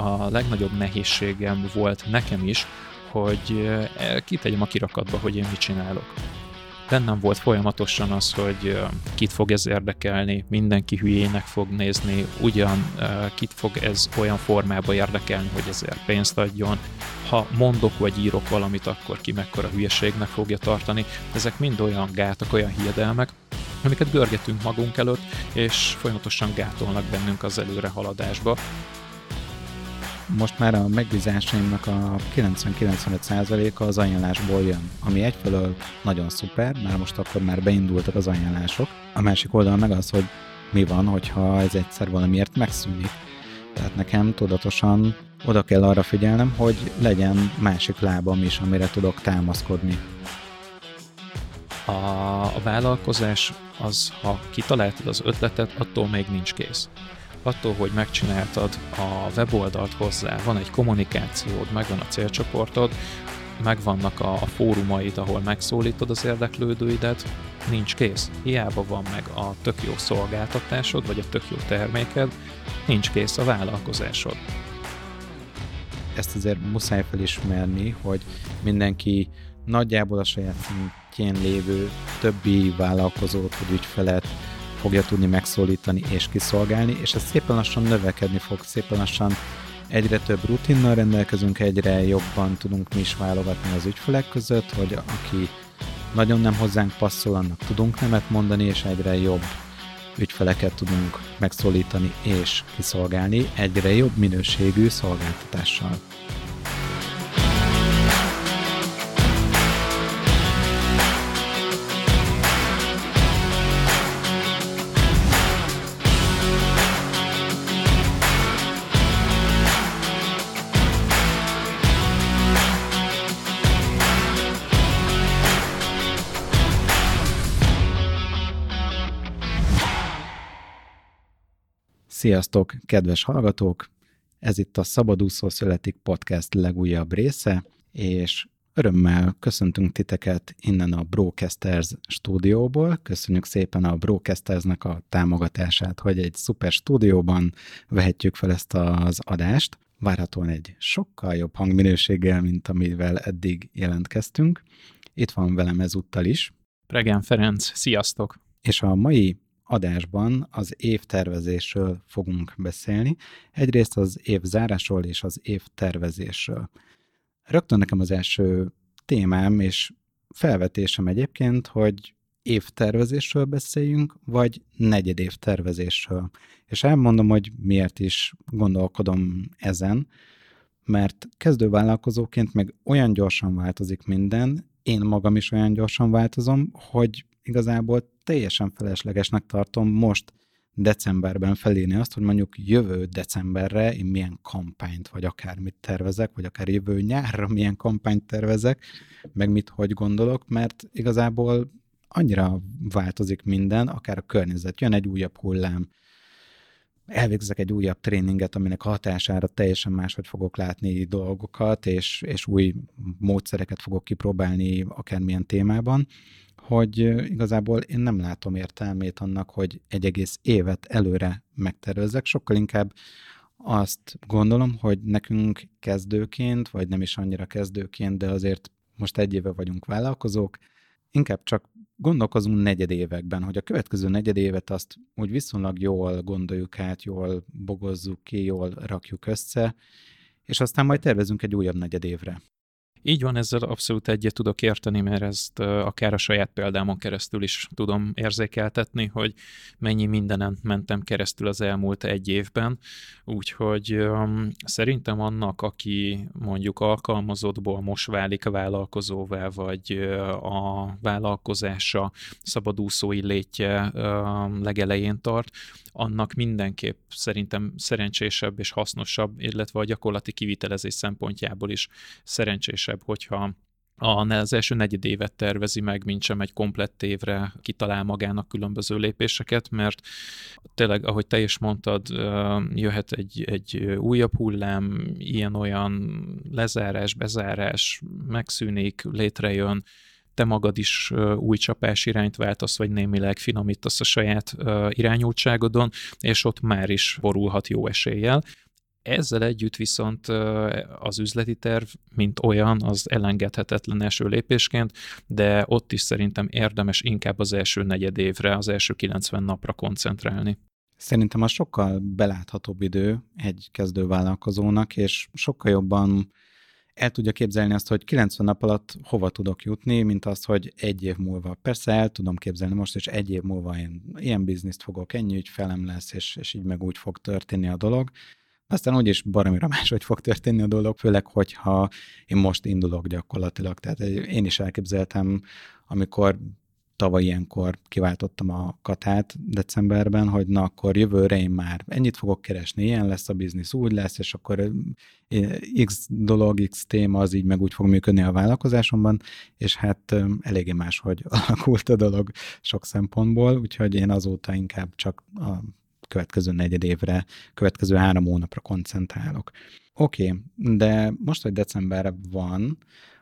a legnagyobb nehézségem volt nekem is, hogy kitegyem a kirakatba, hogy én mit csinálok. Bennem volt folyamatosan az, hogy kit fog ez érdekelni, mindenki hülyének fog nézni, ugyan kit fog ez olyan formába érdekelni, hogy ezért pénzt adjon, ha mondok vagy írok valamit, akkor ki mekkora hülyeségnek fogja tartani. Ezek mind olyan gátak, olyan hiedelmek, amiket görgetünk magunk előtt, és folyamatosan gátolnak bennünk az előre haladásba most már a megbízásaimnak a 90-95%-a az ajánlásból jön, ami egyfelől nagyon szuper, mert most akkor már beindultak az ajánlások. A másik oldal meg az, hogy mi van, hogyha ez egyszer valamiért megszűnik. Tehát nekem tudatosan oda kell arra figyelnem, hogy legyen másik lábam is, amire tudok támaszkodni. A, a vállalkozás az, ha kitaláltad az ötletet, attól még nincs kész attól, hogy megcsináltad a weboldalt hozzá, van egy kommunikációd, megvan a célcsoportod, megvannak a, a fórumaid, ahol megszólítod az érdeklődőidet, nincs kész. Hiába van meg a tök jó szolgáltatásod, vagy a tök jó terméked, nincs kész a vállalkozásod. Ezt azért muszáj felismerni, hogy mindenki nagyjából a saját szintjén lévő többi vállalkozót vagy ügyfelet fogja tudni megszólítani és kiszolgálni, és ez szépen lassan növekedni fog, szépen lassan egyre több rutinnal rendelkezünk, egyre jobban tudunk mi is válogatni az ügyfelek között, hogy aki nagyon nem hozzánk passzol, annak tudunk nemet mondani, és egyre jobb ügyfeleket tudunk megszólítani és kiszolgálni egyre jobb minőségű szolgáltatással. Sziasztok, kedves hallgatók! Ez itt a Szabadúszó Születik Podcast legújabb része, és örömmel köszöntünk titeket innen a Brocasters stúdióból. Köszönjük szépen a Brocastersnek a támogatását, hogy egy szuper stúdióban vehetjük fel ezt az adást. Várhatóan egy sokkal jobb hangminőséggel, mint amivel eddig jelentkeztünk. Itt van velem ezúttal is. Pregen Ferenc, sziasztok! És a mai adásban az évtervezésről fogunk beszélni. Egyrészt az év zárásról és az év tervezésről. Rögtön nekem az első témám és felvetésem egyébként, hogy évtervezésről beszéljünk, vagy negyedév tervezésről. És elmondom, hogy miért is gondolkodom ezen, mert kezdővállalkozóként meg olyan gyorsan változik minden, én magam is olyan gyorsan változom, hogy igazából teljesen feleslegesnek tartom most decemberben felírni azt, hogy mondjuk jövő decemberre én milyen kampányt, vagy akármit tervezek, vagy akár jövő nyárra milyen kampányt tervezek, meg mit hogy gondolok, mert igazából annyira változik minden, akár a környezet, jön egy újabb hullám, elvégzek egy újabb tréninget, aminek hatására teljesen máshogy fogok látni dolgokat, és, és új módszereket fogok kipróbálni akármilyen témában, hogy igazából én nem látom értelmét annak, hogy egy egész évet előre megtervezzek, sokkal inkább azt gondolom, hogy nekünk kezdőként, vagy nem is annyira kezdőként, de azért most egy éve vagyunk vállalkozók, inkább csak gondolkozunk negyedévekben, hogy a következő negyedévet azt úgy viszonylag jól gondoljuk át, jól bogozzuk ki, jól rakjuk össze, és aztán majd tervezünk egy újabb negyedévre. Így van, ezzel abszolút egyet tudok érteni, mert ezt akár a saját példámon keresztül is tudom érzékeltetni, hogy mennyi mindenen mentem keresztül az elmúlt egy évben, úgyhogy um, szerintem annak, aki mondjuk alkalmazottból most válik a vállalkozóvá, vagy a vállalkozása szabadúszói létje um, legelején tart, annak mindenképp szerintem szerencsésebb és hasznosabb, illetve a gyakorlati kivitelezés szempontjából is szerencsésebb, hogyha a, az első negyed évet tervezi meg, mint sem egy komplett évre kitalál magának különböző lépéseket, mert tényleg, ahogy te is mondtad, jöhet egy, egy újabb hullám, ilyen-olyan lezárás, bezárás, megszűnik, létrejön, te magad is új csapás irányt váltasz, vagy némileg finomítasz a saját irányultságodon, és ott már is borulhat jó eséllyel. Ezzel együtt viszont az üzleti terv, mint olyan, az elengedhetetlen első lépésként, de ott is szerintem érdemes inkább az első negyed évre, az első 90 napra koncentrálni. Szerintem az sokkal beláthatóbb idő egy kezdővállalkozónak, és sokkal jobban el tudja képzelni azt, hogy 90 nap alatt hova tudok jutni, mint azt, hogy egy év múlva. Persze el tudom képzelni most, és egy év múlva én ilyen bizniszt fogok, ennyi ügyfelem lesz, és, és így meg úgy fog történni a dolog. Aztán úgyis baromira máshogy fog történni a dolog, főleg, hogyha én most indulok gyakorlatilag. Tehát én is elképzeltem, amikor tavaly ilyenkor kiváltottam a katát decemberben, hogy na akkor jövőre én már ennyit fogok keresni, ilyen lesz a biznisz, úgy lesz, és akkor x dolog, x téma az így meg úgy fog működni a vállalkozásomban, és hát eléggé máshogy alakult a dolog sok szempontból, úgyhogy én azóta inkább csak a következő negyed évre, következő három hónapra koncentrálok. Oké, okay, de most, hogy december van,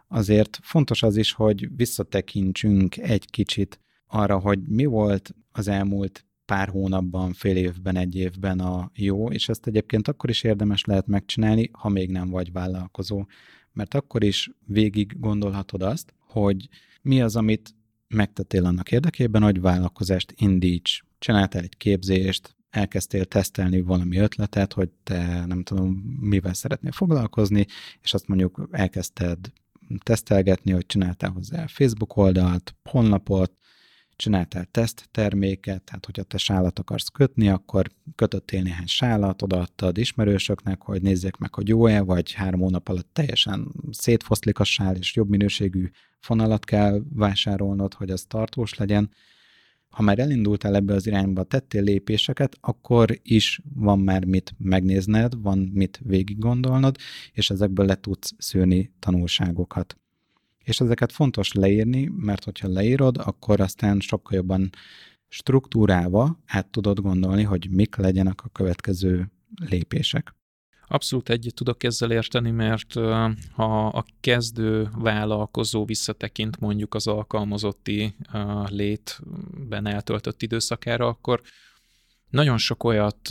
azért fontos az is, hogy visszatekintsünk egy kicsit arra, hogy mi volt az elmúlt pár hónapban, fél évben, egy évben a jó, és ezt egyébként akkor is érdemes lehet megcsinálni, ha még nem vagy vállalkozó. Mert akkor is végig gondolhatod azt, hogy mi az, amit megtettél annak érdekében, hogy vállalkozást indíts. Csináltál egy képzést, elkezdtél tesztelni valami ötletet, hogy te nem tudom, mivel szeretnél foglalkozni, és azt mondjuk elkezdted tesztelgetni, hogy csináltál hozzá Facebook oldalt, honlapot, csináltál teszt terméket, tehát hogyha te sálat akarsz kötni, akkor kötöttél néhány sálat, odaadtad ismerősöknek, hogy nézzék meg, hogy jó-e, vagy három hónap alatt teljesen szétfoszlik a sál, és jobb minőségű fonalat kell vásárolnod, hogy az tartós legyen ha már elindultál ebbe az irányba, tettél lépéseket, akkor is van már mit megnézned, van mit végig gondolnod, és ezekből le tudsz szűrni tanulságokat. És ezeket fontos leírni, mert hogyha leírod, akkor aztán sokkal jobban struktúrálva át tudod gondolni, hogy mik legyenek a következő lépések. Abszolút egyet tudok ezzel érteni, mert ha a kezdő vállalkozó visszatekint mondjuk az alkalmazotti létben eltöltött időszakára, akkor nagyon sok olyat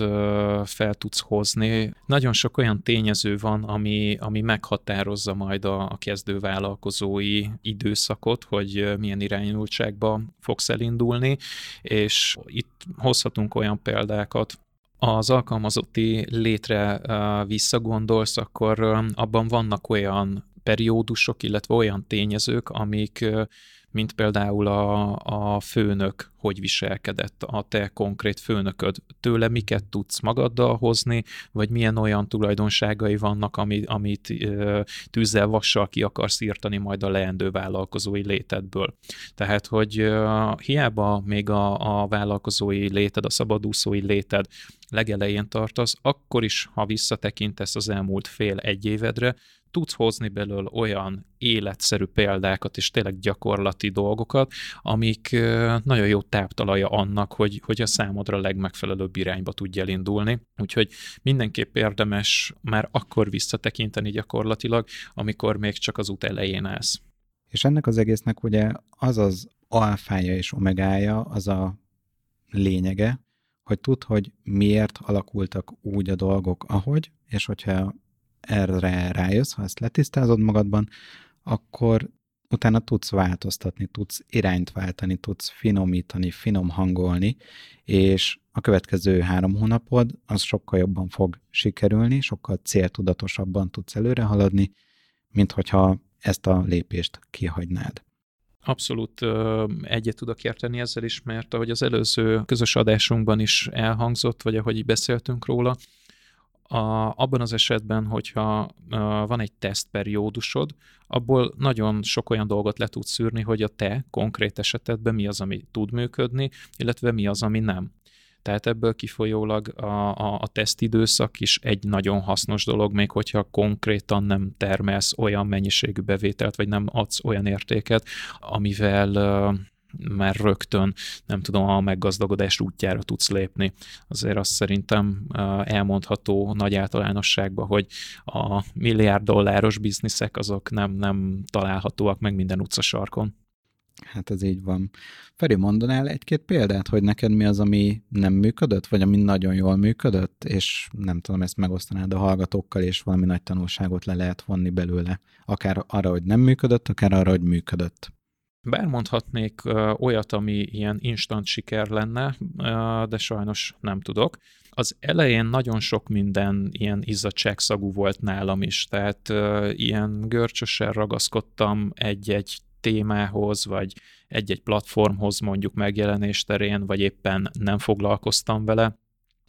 fel tudsz hozni, nagyon sok olyan tényező van, ami, ami meghatározza majd a, a kezdő vállalkozói időszakot, hogy milyen irányultságba fogsz elindulni, és itt hozhatunk olyan példákat, az alkalmazotti létre visszagondolsz, akkor abban vannak olyan periódusok, illetve olyan tényezők, amik mint például a, a főnök hogy viselkedett, a te konkrét főnököd. Tőle miket tudsz magaddal hozni, vagy milyen olyan tulajdonságai vannak, ami, amit tűzzel, vassal ki akarsz írtani majd a leendő vállalkozói létedből. Tehát, hogy hiába még a, a vállalkozói léted, a szabadúszói léted legelején tartasz, akkor is, ha visszatekintesz az elmúlt fél-egy évedre, tudsz hozni belőle olyan életszerű példákat és tényleg gyakorlati dolgokat, amik nagyon jó táptalaja annak, hogy, hogy a számodra legmegfelelőbb irányba tudj elindulni. Úgyhogy mindenképp érdemes már akkor visszatekinteni gyakorlatilag, amikor még csak az út elején állsz. És ennek az egésznek ugye az az alfája és omegája, az a lényege, hogy tud, hogy miért alakultak úgy a dolgok, ahogy, és hogyha erre rájössz, ha ezt letisztázod magadban, akkor utána tudsz változtatni, tudsz irányt váltani, tudsz finomítani, finom hangolni, és a következő három hónapod az sokkal jobban fog sikerülni, sokkal céltudatosabban tudsz előre haladni, mint hogyha ezt a lépést kihagynád. Abszolút egyet tudok érteni ezzel is, mert ahogy az előző közös adásunkban is elhangzott, vagy ahogy így beszéltünk róla, a, abban az esetben, hogyha a, van egy tesztperiódusod, abból nagyon sok olyan dolgot le tudsz szűrni, hogy a te konkrét esetedben mi az, ami tud működni, illetve mi az, ami nem. Tehát ebből kifolyólag a, a, a tesztidőszak is egy nagyon hasznos dolog, még hogyha konkrétan nem termelsz olyan mennyiségű bevételt, vagy nem adsz olyan értéket, amivel már rögtön, nem tudom, a meggazdagodás útjára tudsz lépni. Azért azt szerintem elmondható nagy általánosságban, hogy a milliárd dolláros bizniszek azok nem, nem találhatóak meg minden utcasarkon. Hát ez így van. Feri, mondanál egy-két példát, hogy neked mi az, ami nem működött, vagy ami nagyon jól működött, és nem tudom, ezt megosztanád a hallgatókkal, és valami nagy tanulságot le lehet vonni belőle. Akár arra, hogy nem működött, akár arra, hogy működött. Bár mondhatnék olyat, ami ilyen instant siker lenne, de sajnos nem tudok. Az elején nagyon sok minden ilyen izzadságszagú volt nálam is, tehát ilyen görcsösen ragaszkodtam egy-egy témához, vagy egy-egy platformhoz mondjuk megjelenés terén, vagy éppen nem foglalkoztam vele.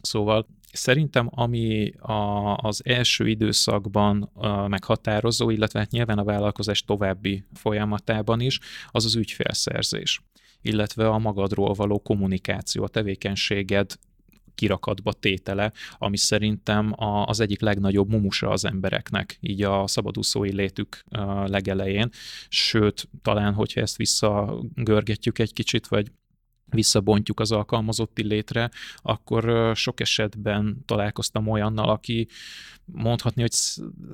Szóval Szerintem ami a, az első időszakban a meghatározó, illetve hát nyilván a vállalkozás további folyamatában is, az az ügyfélszerzés illetve a magadról való kommunikáció, a tevékenységed kirakatba tétele, ami szerintem a, az egyik legnagyobb mumusa az embereknek, így a szabadúszói létük legelején. Sőt, talán, hogyha ezt visszagörgetjük egy kicsit, vagy visszabontjuk az alkalmazotti létre, akkor sok esetben találkoztam olyannal, aki mondhatni, hogy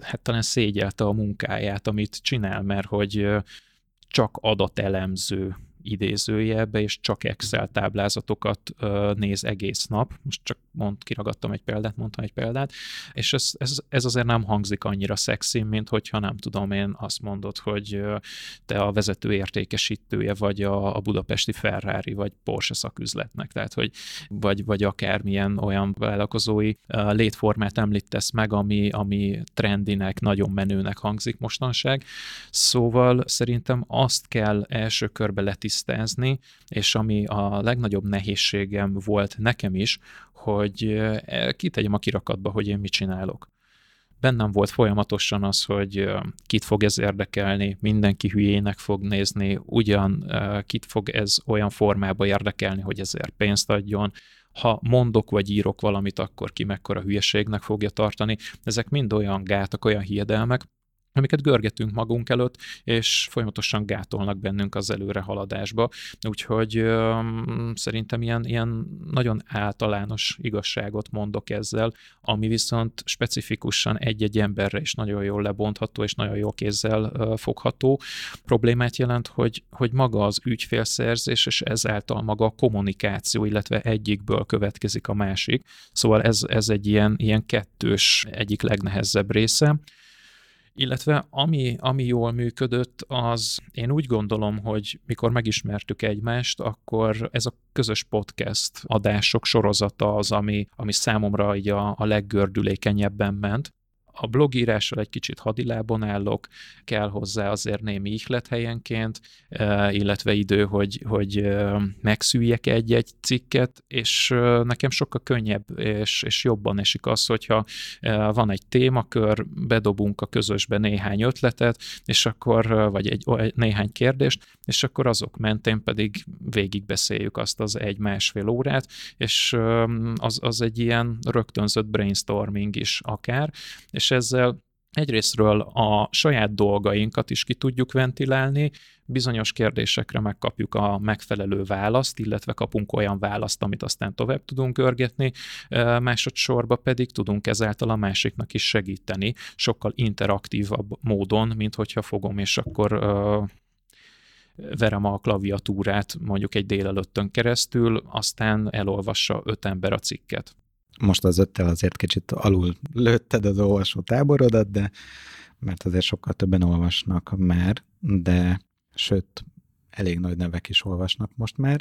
hát talán szégyelte a munkáját, amit csinál, mert hogy csak adatelemző idézőjelbe, és csak Excel táblázatokat néz egész nap. Most csak mond, kiragadtam egy példát, mondtam egy példát, és ez, ez, ez azért nem hangzik annyira szexi, mint hogyha nem tudom én azt mondod, hogy te a vezető értékesítője vagy a, a budapesti Ferrari vagy Porsche szaküzletnek, tehát hogy vagy, vagy akármilyen olyan vállalkozói létformát említesz meg, ami, ami trendinek, nagyon menőnek hangzik mostanság. Szóval szerintem azt kell első körbe letisztítani, tisztázni, és ami a legnagyobb nehézségem volt nekem is, hogy kitegyem a kirakatba, hogy én mit csinálok bennem volt folyamatosan az, hogy kit fog ez érdekelni, mindenki hülyének fog nézni, ugyan kit fog ez olyan formába érdekelni, hogy ezért pénzt adjon, ha mondok vagy írok valamit, akkor ki mekkora hülyeségnek fogja tartani. Ezek mind olyan gátak, olyan hiedelmek, amiket görgetünk magunk előtt, és folyamatosan gátolnak bennünk az előre haladásba. Úgyhogy ö, szerintem ilyen, ilyen nagyon általános igazságot mondok ezzel, ami viszont specifikusan egy-egy emberre is nagyon jól lebontható, és nagyon jó kézzel ö, fogható. Problémát jelent, hogy, hogy maga az ügyfélszerzés, és ezáltal maga a kommunikáció, illetve egyikből következik a másik. Szóval ez, ez egy ilyen, ilyen kettős egyik legnehezebb része. Illetve ami, ami jól működött, az én úgy gondolom, hogy mikor megismertük egymást, akkor ez a közös podcast adások sorozata az, ami, ami számomra így a, a leggördülékenyebben ment a blogírással egy kicsit hadilában állok, kell hozzá azért némi ihlet helyenként, illetve idő, hogy, hogy megszűjjek egy-egy cikket, és nekem sokkal könnyebb és, és jobban esik az, hogyha van egy témakör, bedobunk a közösbe néhány ötletet, és akkor, vagy egy, néhány kérdést, és akkor azok mentén pedig végigbeszéljük azt az egy-másfél órát, és az, az egy ilyen rögtönzött brainstorming is akár, és és ezzel egyrésztről a saját dolgainkat is ki tudjuk ventilálni, bizonyos kérdésekre megkapjuk a megfelelő választ, illetve kapunk olyan választ, amit aztán tovább tudunk görgetni, másodszorban pedig tudunk ezáltal a másiknak is segíteni, sokkal interaktívabb módon, mint hogyha fogom, és akkor verem a klaviatúrát mondjuk egy délelőttön keresztül, aztán elolvassa öt ember a cikket most az öttel azért kicsit alul lőtted az olvasó táborodat, de mert azért sokkal többen olvasnak már, de sőt, elég nagy nevek is olvasnak most már,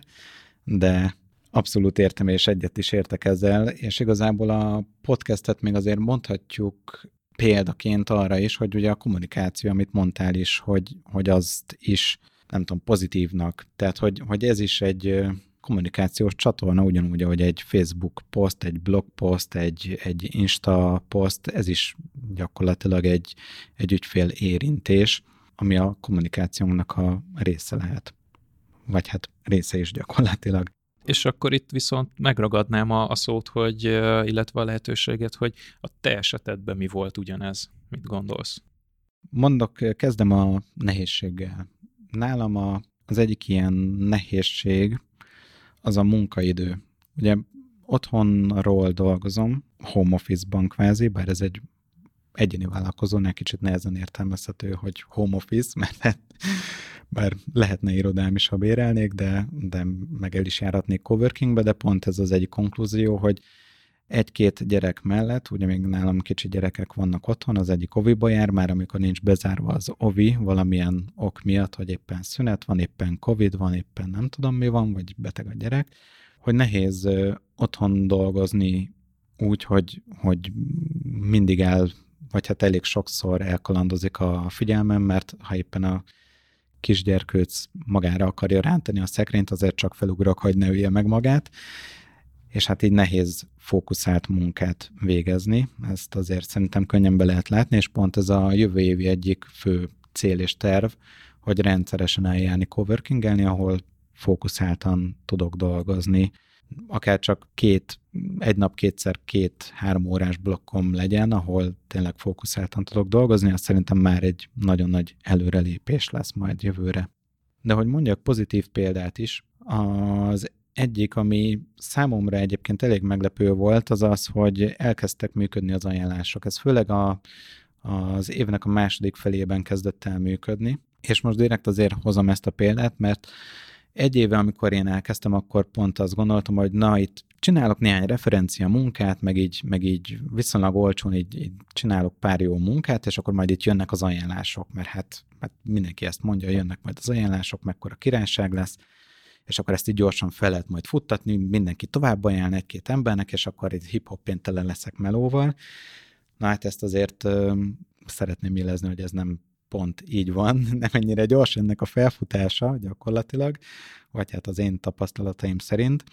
de abszolút értem, és egyet is értek ezzel, és igazából a podcastet még azért mondhatjuk példaként arra is, hogy ugye a kommunikáció, amit mondtál is, hogy, hogy azt is, nem tudom, pozitívnak, tehát hogy, hogy ez is egy kommunikációs csatorna, ugyanúgy, ahogy egy Facebook poszt, egy blog poszt, egy, egy Insta poszt, ez is gyakorlatilag egy, egy ügyfél érintés, ami a kommunikációnak a része lehet. Vagy hát része is gyakorlatilag. És akkor itt viszont megragadnám a, a szót, hogy, illetve a lehetőséget, hogy a te esetedben mi volt ugyanez, mit gondolsz? Mondok, kezdem a nehézséggel. Nálam a, az egyik ilyen nehézség, az a munkaidő. Ugye otthonról dolgozom, home office-ban kvázi, bár ez egy egyéni vállalkozónál kicsit nehezen értelmezhető, hogy home office, mert hát bár lehetne irodám is, ha bérelnék, de, de meg el is járatnék coworkingbe, de pont ez az egyik konklúzió, hogy egy-két gyerek mellett, ugye még nálam kicsi gyerekek vannak otthon, az egyik oviba jár, már amikor nincs bezárva az ovi valamilyen ok miatt, hogy éppen szünet van, éppen covid van, éppen nem tudom mi van, vagy beteg a gyerek, hogy nehéz otthon dolgozni úgy, hogy, hogy mindig el, vagy hát elég sokszor elkalandozik a figyelmem, mert ha éppen a kisgyerkőc magára akarja rántani a szekrényt, azért csak felugrok, hogy ne ülje meg magát, és hát így nehéz fókuszált munkát végezni. Ezt azért szerintem könnyen be lehet látni, és pont ez a jövő évi egyik fő cél és terv, hogy rendszeresen eljárni coworkingelni, ahol fókuszáltan tudok dolgozni, akár csak két, egy nap kétszer két-három órás blokkom legyen, ahol tényleg fókuszáltan tudok dolgozni, az szerintem már egy nagyon nagy előrelépés lesz majd jövőre. De hogy mondjak pozitív példát is, az egyik, ami számomra egyébként elég meglepő volt, az az, hogy elkezdtek működni az ajánlások. Ez főleg a, az évnek a második felében kezdett el működni, és most direkt azért hozom ezt a példát, mert egy éve, amikor én elkezdtem, akkor pont azt gondoltam, hogy na, itt csinálok néhány referencia munkát, meg így, meg így viszonylag olcsón így, így csinálok pár jó munkát, és akkor majd itt jönnek az ajánlások, mert hát, hát mindenki ezt mondja, jönnek majd az ajánlások, mekkora királyság lesz, és akkor ezt így gyorsan fel lehet majd futtatni, mindenki tovább ajánl egy-két embernek, és akkor egy hip-hop péntelen leszek melóval. Na hát ezt azért ö, szeretném élezni, hogy ez nem pont így van, nem ennyire gyors ennek a felfutása gyakorlatilag, vagy hát az én tapasztalataim szerint.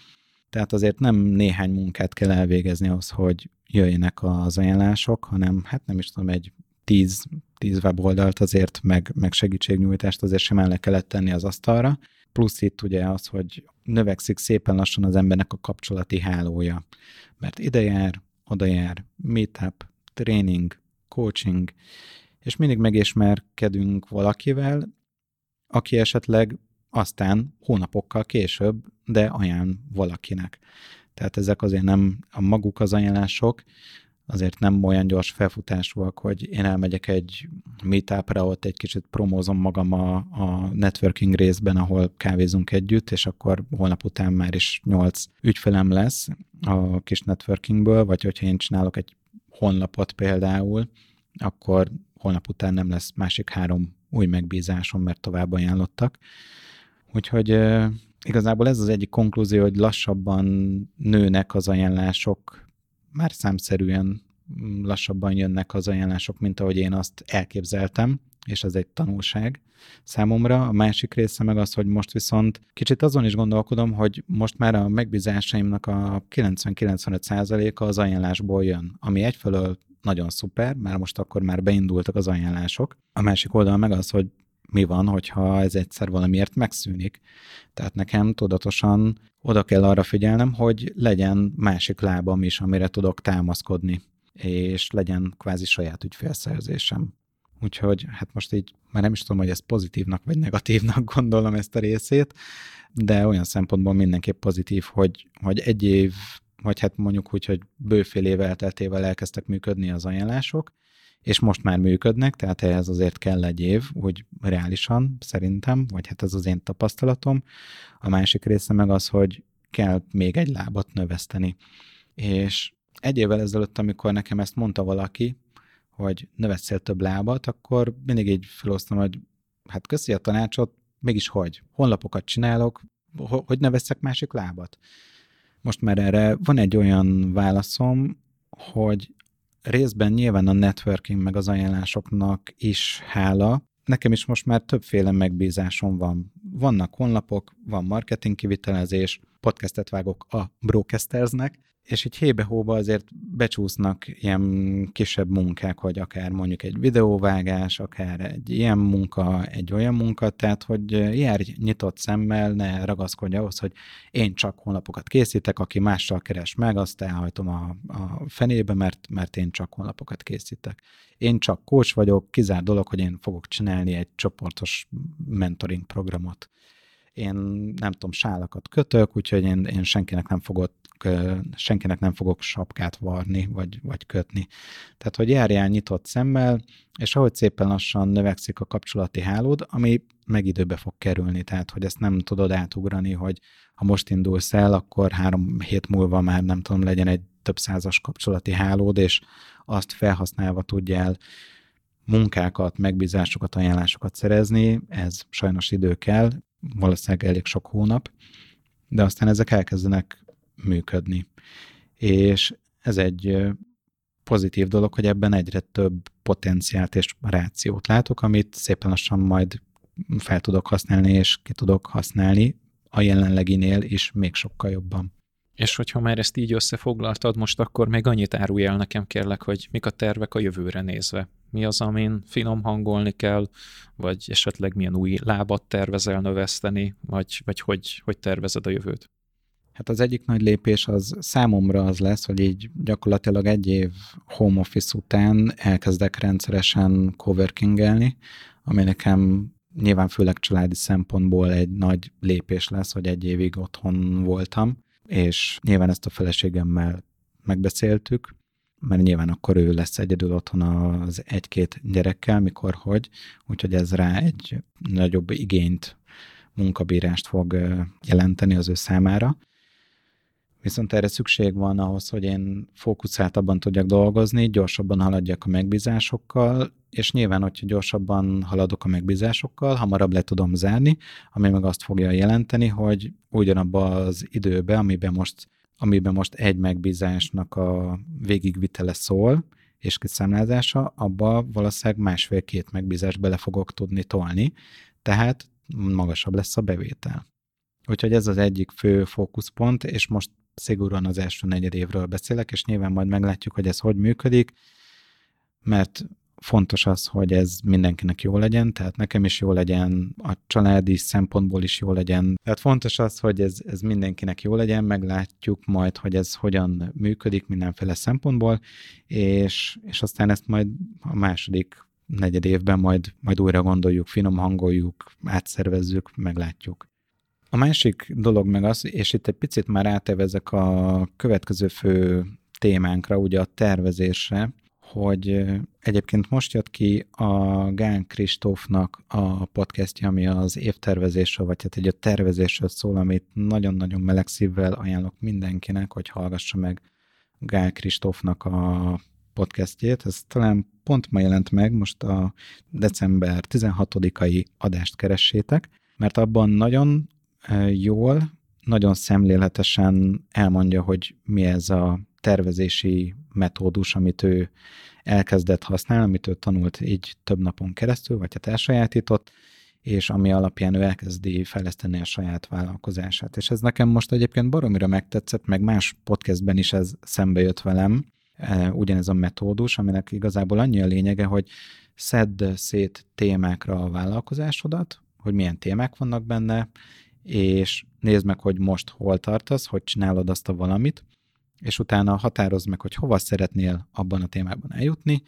Tehát azért nem néhány munkát kell elvégezni ahhoz, hogy jöjjenek az ajánlások, hanem hát nem is tudom, egy tíz, tíz weboldalt azért, meg, meg segítségnyújtást azért sem le kellett tenni az asztalra. Plusz itt ugye az, hogy növekszik szépen lassan az embernek a kapcsolati hálója. Mert ide jár, oda jár, meetup, tréning, coaching, és mindig megismerkedünk valakivel, aki esetleg aztán hónapokkal később, de ajánl valakinek. Tehát ezek azért nem a maguk az ajánlások, azért nem olyan gyors felfutásúak, hogy én elmegyek egy meetupra, ott egy kicsit promózom magam a, a networking részben, ahol kávézunk együtt, és akkor holnap után már is nyolc ügyfelem lesz a kis networkingből, vagy hogyha én csinálok egy honlapot például, akkor holnap után nem lesz másik három új megbízásom, mert tovább ajánlottak. Úgyhogy igazából ez az egyik konklúzió, hogy lassabban nőnek az ajánlások, már számszerűen mm, lassabban jönnek az ajánlások, mint ahogy én azt elképzeltem, és ez egy tanulság számomra. A másik része meg az, hogy most viszont kicsit azon is gondolkodom, hogy most már a megbízásaimnak a 90-95%-a az ajánlásból jön, ami egyfelől nagyon szuper, mert most akkor már beindultak az ajánlások. A másik oldal meg az, hogy mi van, hogyha ez egyszer valamiért megszűnik. Tehát nekem tudatosan oda kell arra figyelnem, hogy legyen másik lábam is, amire tudok támaszkodni, és legyen kvázi saját ügyfélszerzésem. Úgyhogy hát most így már nem is tudom, hogy ez pozitívnak vagy negatívnak gondolom ezt a részét, de olyan szempontból mindenképp pozitív, hogy, hogy egy év vagy hát mondjuk úgy, hogy bőfél év elteltével elkezdtek működni az ajánlások, és most már működnek, tehát ehhez azért kell egy év, úgy reálisan szerintem, vagy hát ez az én tapasztalatom. A másik része meg az, hogy kell még egy lábat növeszteni. És egy évvel ezelőtt, amikor nekem ezt mondta valaki, hogy növeszél több lábat, akkor mindig így felhoztam, hogy hát köszi a tanácsot, mégis hogy? Honlapokat csinálok, hogy ne veszek másik lábat? Most már erre van egy olyan válaszom, hogy részben nyilván a networking meg az ajánlásoknak is hála. Nekem is most már többféle megbízásom van. Vannak honlapok, van marketing kivitelezés, podcastet vágok a Broadcastersnek, és így hébe-hóba azért becsúsznak ilyen kisebb munkák, hogy akár mondjuk egy videóvágás, akár egy ilyen munka, egy olyan munka, tehát hogy jár nyitott szemmel, ne ragaszkodj ahhoz, hogy én csak honlapokat készítek, aki mással keres meg, azt elhajtom a, a fenébe, mert, mert én csak honlapokat készítek. Én csak coach vagyok, kizár dolog, hogy én fogok csinálni egy csoportos mentoring programot én nem tudom, sálakat kötök, úgyhogy én, én senkinek nem fogok senkinek nem fogok sapkát varni, vagy, vagy kötni. Tehát, hogy járjál nyitott szemmel, és ahogy szépen lassan növekszik a kapcsolati hálód, ami meg időbe fog kerülni, tehát, hogy ezt nem tudod átugrani, hogy ha most indulsz el, akkor három hét múlva már nem tudom, legyen egy több százas kapcsolati hálód, és azt felhasználva tudjál munkákat, megbízásokat, ajánlásokat szerezni, ez sajnos idő kell, valószínűleg elég sok hónap, de aztán ezek elkezdenek működni. És ez egy pozitív dolog, hogy ebben egyre több potenciált és rációt látok, amit szépen lassan majd fel tudok használni, és ki tudok használni a jelenleginél is még sokkal jobban. És hogyha már ezt így összefoglaltad, most akkor még annyit árulj el nekem kérlek, hogy mik a tervek a jövőre nézve. Mi az, amin finom hangolni kell, vagy esetleg milyen új lábat tervezel növeszteni, vagy, vagy hogy, hogy tervezed a jövőt? Hát az egyik nagy lépés az számomra az lesz, hogy így gyakorlatilag egy év home office után elkezdek rendszeresen coworkingelni, ami nekem nyilván főleg családi szempontból egy nagy lépés lesz, hogy egy évig otthon voltam, és nyilván ezt a feleségemmel megbeszéltük, mert nyilván akkor ő lesz egyedül otthon az egy-két gyerekkel, mikor hogy, úgyhogy ez rá egy nagyobb igényt, munkabírást fog jelenteni az ő számára. Viszont erre szükség van ahhoz, hogy én fókuszáltabban tudjak dolgozni, gyorsabban haladjak a megbízásokkal, és nyilván, hogyha gyorsabban haladok a megbízásokkal, hamarabb le tudom zárni, ami meg azt fogja jelenteni, hogy ugyanabban az időben, amiben most, amiben most egy megbízásnak a végigvitele szól, és kiszámlázása, abba valószínűleg másfél-két megbízást bele fogok tudni tolni, tehát magasabb lesz a bevétel. Úgyhogy ez az egyik fő fókuszpont, és most szigorúan az első negyed évről beszélek, és nyilván majd meglátjuk, hogy ez hogy működik, mert fontos az, hogy ez mindenkinek jó legyen, tehát nekem is jó legyen, a családi szempontból is jó legyen. Tehát fontos az, hogy ez, ez mindenkinek jó legyen, meglátjuk majd, hogy ez hogyan működik mindenféle szempontból, és, és aztán ezt majd a második negyed évben majd, majd újra gondoljuk, finom hangoljuk, átszervezzük, meglátjuk. A másik dolog meg az, és itt egy picit már átevezek a következő fő témánkra, ugye a tervezésre, hogy egyébként most jött ki a Gán Kristófnak a podcastja, ami az évtervezésről, vagy hát egy a tervezésről szól, amit nagyon-nagyon meleg szívvel ajánlok mindenkinek, hogy hallgassa meg Gál Kristófnak a podcastjét. Ez talán pont ma jelent meg, most a december 16-ai adást keressétek, mert abban nagyon jól, nagyon szemléletesen elmondja, hogy mi ez a tervezési metódus, amit ő elkezdett használni, amit ő tanult így több napon keresztül, vagy hát elsajátított, és ami alapján ő elkezdi fejleszteni a saját vállalkozását. És ez nekem most egyébként baromira megtetszett, meg más podcastben is ez szembe jött velem, ugyanez a metódus, aminek igazából annyi a lényege, hogy szedd szét témákra a vállalkozásodat, hogy milyen témák vannak benne, és nézd meg, hogy most hol tartasz, hogy csinálod azt a valamit, és utána határozd meg, hogy hova szeretnél abban a témában eljutni,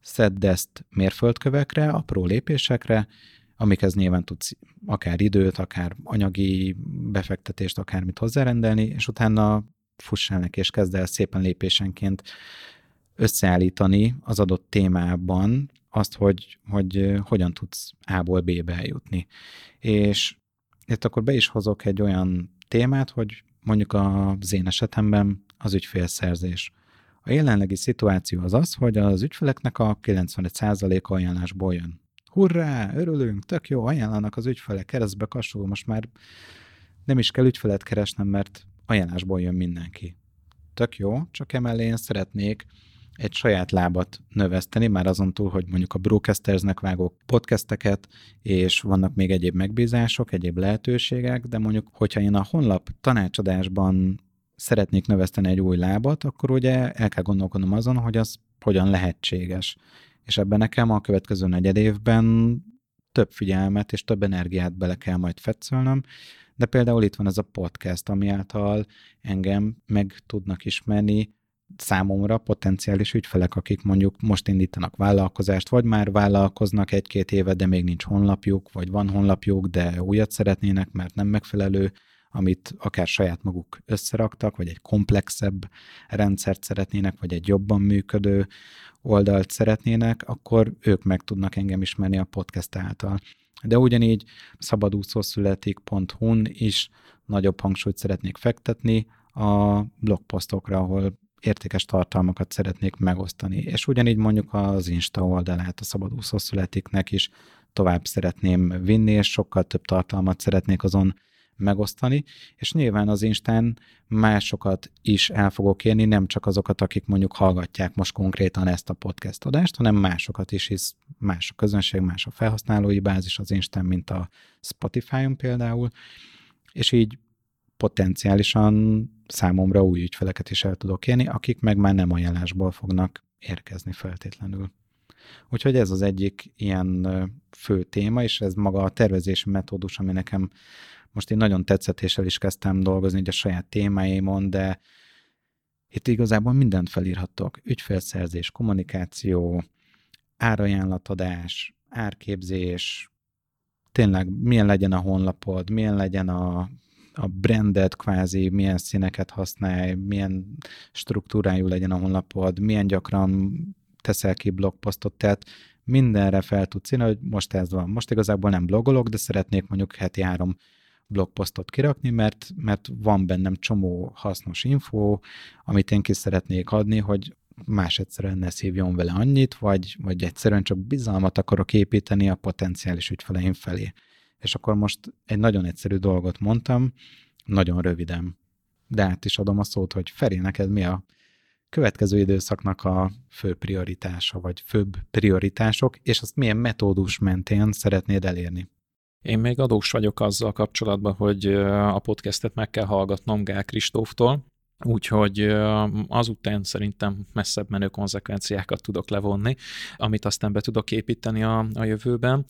szedd ezt mérföldkövekre, apró lépésekre, amikhez nyilván tudsz akár időt, akár anyagi befektetést, akármit hozzárendelni, és utána fuss el neki, és kezd el szépen lépésenként összeállítani az adott témában azt, hogy, hogy hogyan tudsz A-ból B-be eljutni. És itt akkor be is hozok egy olyan témát, hogy mondjuk az én esetemben az ügyfélszerzés. A jelenlegi szituáció az az, hogy az ügyfeleknek a 95%-a ajánlásból jön. Hurrá, örülünk, tök jó, ajánlanak az ügyfelek, keresztbe kasul, most már nem is kell ügyfelet keresnem, mert ajánlásból jön mindenki. Tök jó, csak emellé én szeretnék egy saját lábat növeszteni, már azon túl, hogy mondjuk a Brewcastersnek vágok podcasteket, és vannak még egyéb megbízások, egyéb lehetőségek, de mondjuk, hogyha én a honlap tanácsadásban szeretnék növeszteni egy új lábat, akkor ugye el kell gondolkodnom azon, hogy az hogyan lehetséges. És ebben nekem a következő negyed évben több figyelmet és több energiát bele kell majd fetszölnöm, de például itt van ez a podcast, ami által engem meg tudnak ismerni számomra potenciális ügyfelek, akik mondjuk most indítanak vállalkozást, vagy már vállalkoznak egy-két éve, de még nincs honlapjuk, vagy van honlapjuk, de újat szeretnének, mert nem megfelelő amit akár saját maguk összeraktak, vagy egy komplexebb rendszert szeretnének, vagy egy jobban működő oldalt szeretnének, akkor ők meg tudnak engem ismerni a podcast által. De ugyanígy szabadúszószületik.hu-n is nagyobb hangsúlyt szeretnék fektetni a blogposztokra, ahol értékes tartalmakat szeretnék megosztani. És ugyanígy mondjuk az Insta oldalát a Szabadúszó Születiknek is tovább szeretném vinni, és sokkal több tartalmat szeretnék azon megosztani, és nyilván az Instán másokat is el fogok érni, nem csak azokat, akik mondjuk hallgatják most konkrétan ezt a podcast adást, hanem másokat is, hisz más a közönség, más a felhasználói bázis az Instán, mint a Spotify-on például, és így potenciálisan számomra új ügyfeleket is el tudok érni, akik meg már nem ajánlásból fognak érkezni feltétlenül. Úgyhogy ez az egyik ilyen fő téma, és ez maga a tervezési metódus, ami nekem most én nagyon tetszett, és el is kezdtem dolgozni a saját témáimon, de itt igazából mindent felírhatok. Ügyfélszerzés, kommunikáció, árajánlatadás, árképzés, tényleg milyen legyen a honlapod, milyen legyen a a branded kvázi, milyen színeket használj, milyen struktúrájú legyen a honlapod, milyen gyakran teszel ki blogposztot, tehát mindenre fel tudsz írni, hogy most ez van. Most igazából nem blogolok, de szeretnék mondjuk heti három blogposztot kirakni, mert, mert van bennem csomó hasznos info, amit én ki szeretnék adni, hogy más egyszerűen ne szívjon vele annyit, vagy, vagy egyszerűen csak bizalmat akarok építeni a potenciális ügyfeleim felé. És akkor most egy nagyon egyszerű dolgot mondtam, nagyon röviden. De át is adom a szót, hogy Feri, neked mi a következő időszaknak a fő prioritása, vagy főbb prioritások, és azt milyen metódus mentén szeretnéd elérni? Én még adós vagyok azzal kapcsolatban, hogy a podcastet meg kell hallgatnom Gál Kristóftól, úgyhogy azután szerintem messzebb menő konzekvenciákat tudok levonni, amit aztán be tudok építeni a, a jövőben.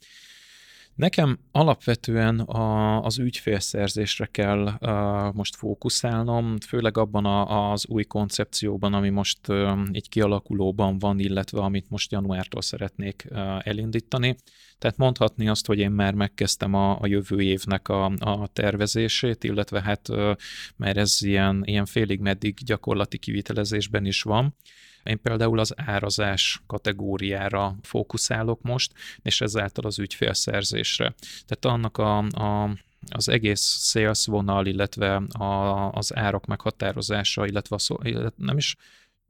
Nekem alapvetően a, az ügyfélszerzésre kell uh, most fókuszálnom, főleg abban a, az új koncepcióban, ami most uh, így kialakulóban van, illetve amit most januártól szeretnék uh, elindítani. Tehát mondhatni azt, hogy én már megkezdtem a, a jövő évnek a, a tervezését, illetve hát uh, mert ez ilyen, ilyen félig meddig gyakorlati kivitelezésben is van. Én például az árazás kategóriára fókuszálok most, és ezáltal az ügyfélszerzésre. Tehát annak a, a az egész sales vonal, illetve a, az árak meghatározása, illetve a, nem is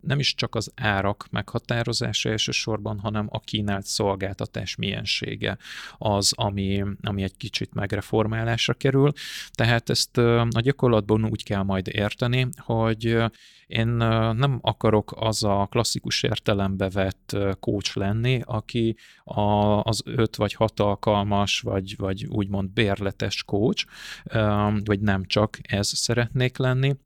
nem is csak az árak meghatározása elsősorban, hanem a kínált szolgáltatás miensége az, ami, ami egy kicsit megreformálásra kerül. Tehát ezt a gyakorlatban úgy kell majd érteni, hogy én nem akarok az a klasszikus értelembe vett coach lenni, aki a, az öt vagy hat alkalmas, vagy, vagy úgymond bérletes coach, vagy nem csak ez szeretnék lenni,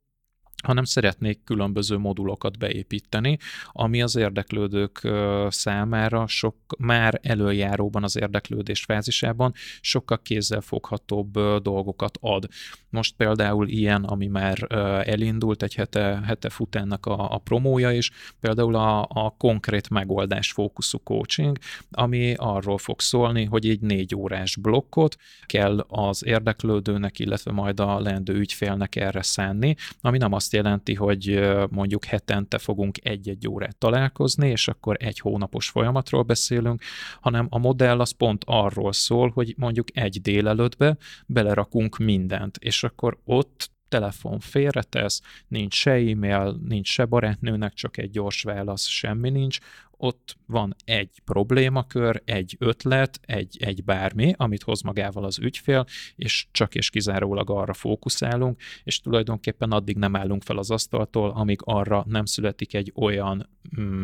hanem szeretnék különböző modulokat beépíteni, ami az érdeklődők számára sok, már előjáróban az érdeklődés fázisában sokkal kézzelfoghatóbb dolgokat ad. Most például ilyen, ami már elindult, egy hete, hete fut ennek a, a promója is, például a, a konkrét megoldás fókuszú coaching, ami arról fog szólni, hogy egy négy órás blokkot kell az érdeklődőnek, illetve majd a leendő ügyfélnek erre szánni, ami nem azt jelenti, hogy mondjuk hetente fogunk egy-egy órát találkozni, és akkor egy hónapos folyamatról beszélünk, hanem a modell az pont arról szól, hogy mondjuk egy délelőttbe belerakunk mindent, és akkor ott telefon félretesz, nincs se e-mail, nincs se barátnőnek, csak egy gyors válasz, semmi nincs, ott van egy problémakör, egy ötlet, egy, egy bármi, amit hoz magával az ügyfél, és csak és kizárólag arra fókuszálunk, és tulajdonképpen addig nem állunk fel az asztaltól, amíg arra nem születik egy olyan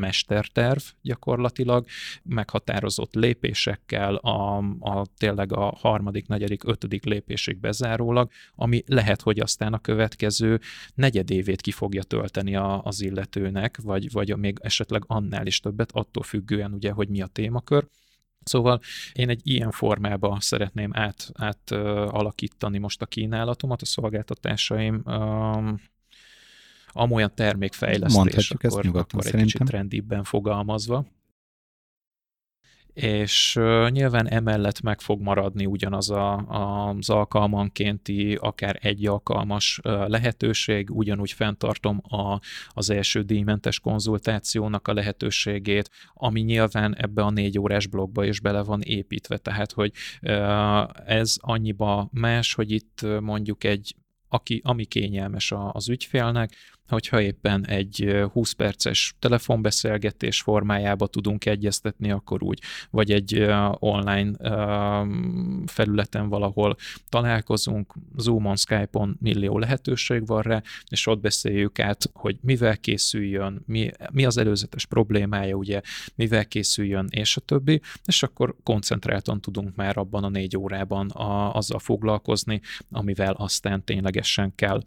mesterterv gyakorlatilag, meghatározott lépésekkel, a, a tényleg a harmadik, negyedik, ötödik lépésig bezárólag, ami lehet, hogy aztán a következő negyedévét ki fogja tölteni a, az illetőnek, vagy, vagy még esetleg annál is többet, attól függően ugye, hogy mi a témakör. Szóval én egy ilyen formába szeretném át, át uh, alakítani most a kínálatomat, a szolgáltatásaim, um, amolyan termékfejlesztés, Mondhatjuk akkor, ezt akkor egy kicsit rendibben fogalmazva. És nyilván emellett meg fog maradni ugyanaz a, az alkalmankénti, akár egy alkalmas lehetőség, ugyanúgy fenntartom a, az első díjmentes konzultációnak a lehetőségét, ami nyilván ebbe a négy órás blogba is bele van építve, tehát hogy ez annyiba más, hogy itt mondjuk egy aki, ami kényelmes az ügyfélnek, hogyha éppen egy 20 perces telefonbeszélgetés formájába tudunk egyeztetni, akkor úgy, vagy egy online felületen valahol találkozunk, Zoom-on, Skype-on millió lehetőség van rá, és ott beszéljük át, hogy mivel készüljön, mi, mi az előzetes problémája, ugye, mivel készüljön, és a többi, és akkor koncentráltan tudunk már abban a négy órában a, azzal foglalkozni, amivel aztán ténylegesen kell.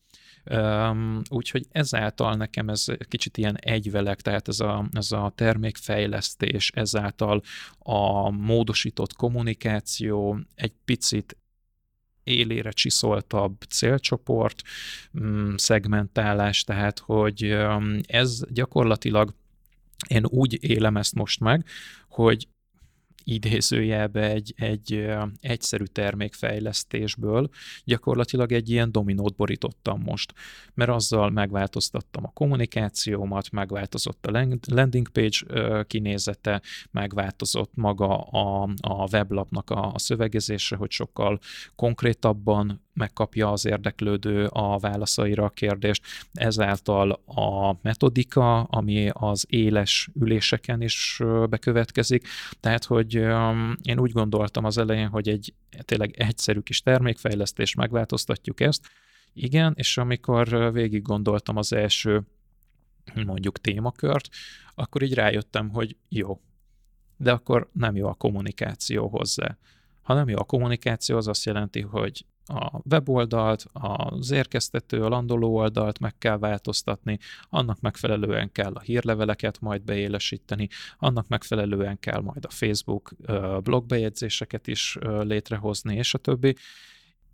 Úgyhogy ezáltal nekem ez kicsit ilyen egyvelek, tehát ez a, ez a termékfejlesztés, ezáltal a módosított kommunikáció egy picit élére csiszoltabb célcsoport, mm, szegmentálás, tehát hogy ez gyakorlatilag én úgy élem ezt most meg, hogy idézőjelbe egy, egy egyszerű termékfejlesztésből. Gyakorlatilag egy ilyen dominót borítottam most, mert azzal megváltoztattam a kommunikációmat, megváltozott a landing page kinézete, megváltozott maga a, a weblapnak a, a szövegezése, hogy sokkal konkrétabban megkapja az érdeklődő a válaszaira a kérdést. Ezáltal a metodika, ami az éles üléseken is bekövetkezik, tehát hogy én úgy gondoltam az elején, hogy egy tényleg egyszerű kis termékfejlesztés, megváltoztatjuk ezt, igen, és amikor végig gondoltam az első mondjuk témakört, akkor így rájöttem, hogy jó, de akkor nem jó a kommunikáció hozzá. Ha nem jó a kommunikáció, az azt jelenti, hogy a weboldalt, az érkeztető, a landoló oldalt meg kell változtatni, annak megfelelően kell a hírleveleket majd beélesíteni, annak megfelelően kell majd a Facebook blogbejegyzéseket is létrehozni, és a többi.